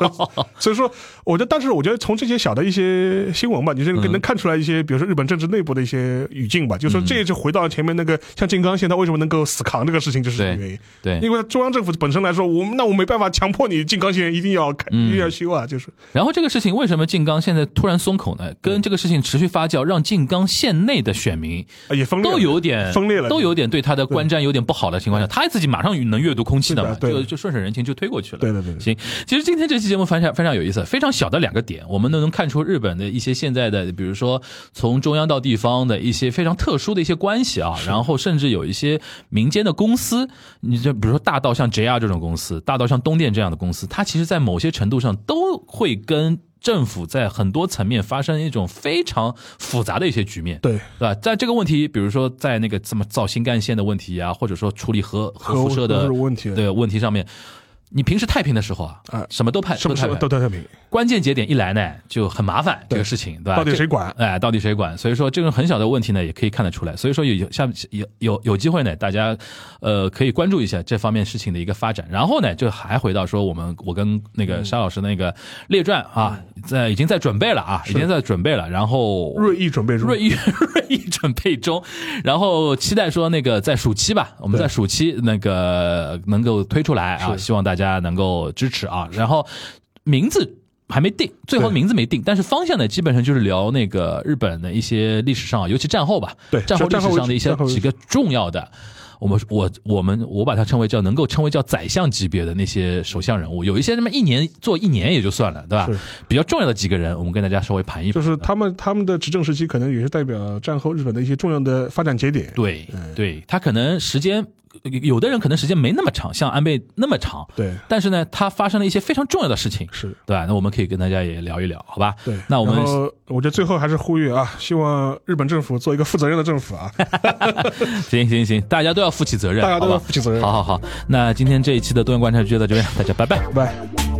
Speaker 3: 所以说，我觉得，但是我觉得从这些小的一些新闻吧，你是
Speaker 2: 嗯
Speaker 3: 能看出来一些，比如说日本政治内部的一些语境吧。就是说，这也就回到前面那个，像静冈县他为什么能够死扛这个事情，就是这个原因。
Speaker 2: 对，
Speaker 3: 因为中央政府本身来说，我们那我没办法强迫你静冈县一定要开，
Speaker 2: 嗯
Speaker 3: 一定要修啊，就是
Speaker 2: 然后这个事情为什么静冈现在突然松口呢？跟这个事情持续发酵，让静冈县内的选民
Speaker 3: 啊也分裂
Speaker 2: 都有点
Speaker 3: 分裂了
Speaker 2: 都有点对他的观瞻有点不好的情况下，他自己马上能阅读空气的嘛，
Speaker 3: 的
Speaker 2: 就就顺水人情就推过去了。
Speaker 3: 对对对对
Speaker 2: 行，其实今天这期节目非常非常有意思，非常小的两个点，我们都能看出日本的一些现在的，比如说从中央到地方的一些非常特殊的一些关系啊，然后甚至有一些民间的公司，你就比如说大到像 JR 这种公司，大到像东电这样的公司，它其实在某些程度上都会跟政府在很多层面发生一种非常复杂的一些局面。
Speaker 3: 对
Speaker 2: 对吧？在这个问题，比如说在那个什么造新干线的问题啊，或者说处理核核辐射的
Speaker 3: 问题
Speaker 2: 对问题上面，你平时太平的时候啊
Speaker 3: 啊，
Speaker 2: 什么都太
Speaker 3: 是不是
Speaker 2: 太平
Speaker 3: 都太平？
Speaker 2: 关键节点一来呢，就很麻烦这个事情，对吧？
Speaker 3: 到底谁管
Speaker 2: 哎，到底谁管？所以说这个很小的问题呢，也可以看得出来。所以说有有下有有有机会呢，大家呃可以关注一下这方面事情的一个发展。然后呢，就还回到说我们我跟那个沙老师那个列传啊，在已经在准备了啊，已经在准备了。然后
Speaker 3: 锐意准备中，
Speaker 2: 锐意 [laughs] 锐意准备中，然后期待说那个在暑期吧，我们在暑期那个能够推出来啊，希望大家能够支持啊。然后名字还没定，最后
Speaker 3: 对
Speaker 2: 名字没定，但是方向呢，基本上就是聊那个日本的一些历史上，尤其战后吧，
Speaker 3: 对
Speaker 2: 战后历史上的一些几个重要的。我们我我们我把它称为叫能够称为叫宰相级别的那些首相人物，有一些那么一年做一年也就算了，对吧？比较重要的几个人，我们跟大家稍微盘一盘。
Speaker 3: 就是他们他们的执政时期，可能也是代表战后日本的一些重要的发展节点。
Speaker 2: 对对，他可能时间，有的人可能时间没那么长，像安倍那么长，
Speaker 3: 对
Speaker 2: 但是呢，他发生了一些非常重要的事情，
Speaker 3: 是
Speaker 2: 对吧？那我们可以跟大家也聊一聊，好吧？
Speaker 3: 对，
Speaker 2: 那我们
Speaker 3: 我觉得最后还是呼吁啊，希望日本政府做一个负责任的政府啊，[laughs]
Speaker 2: 行行行，大家都要负起责任，
Speaker 3: 大家都要负起责任
Speaker 2: 好好好，那今天这一期的多元观察就到这边，大家拜拜。
Speaker 3: 拜。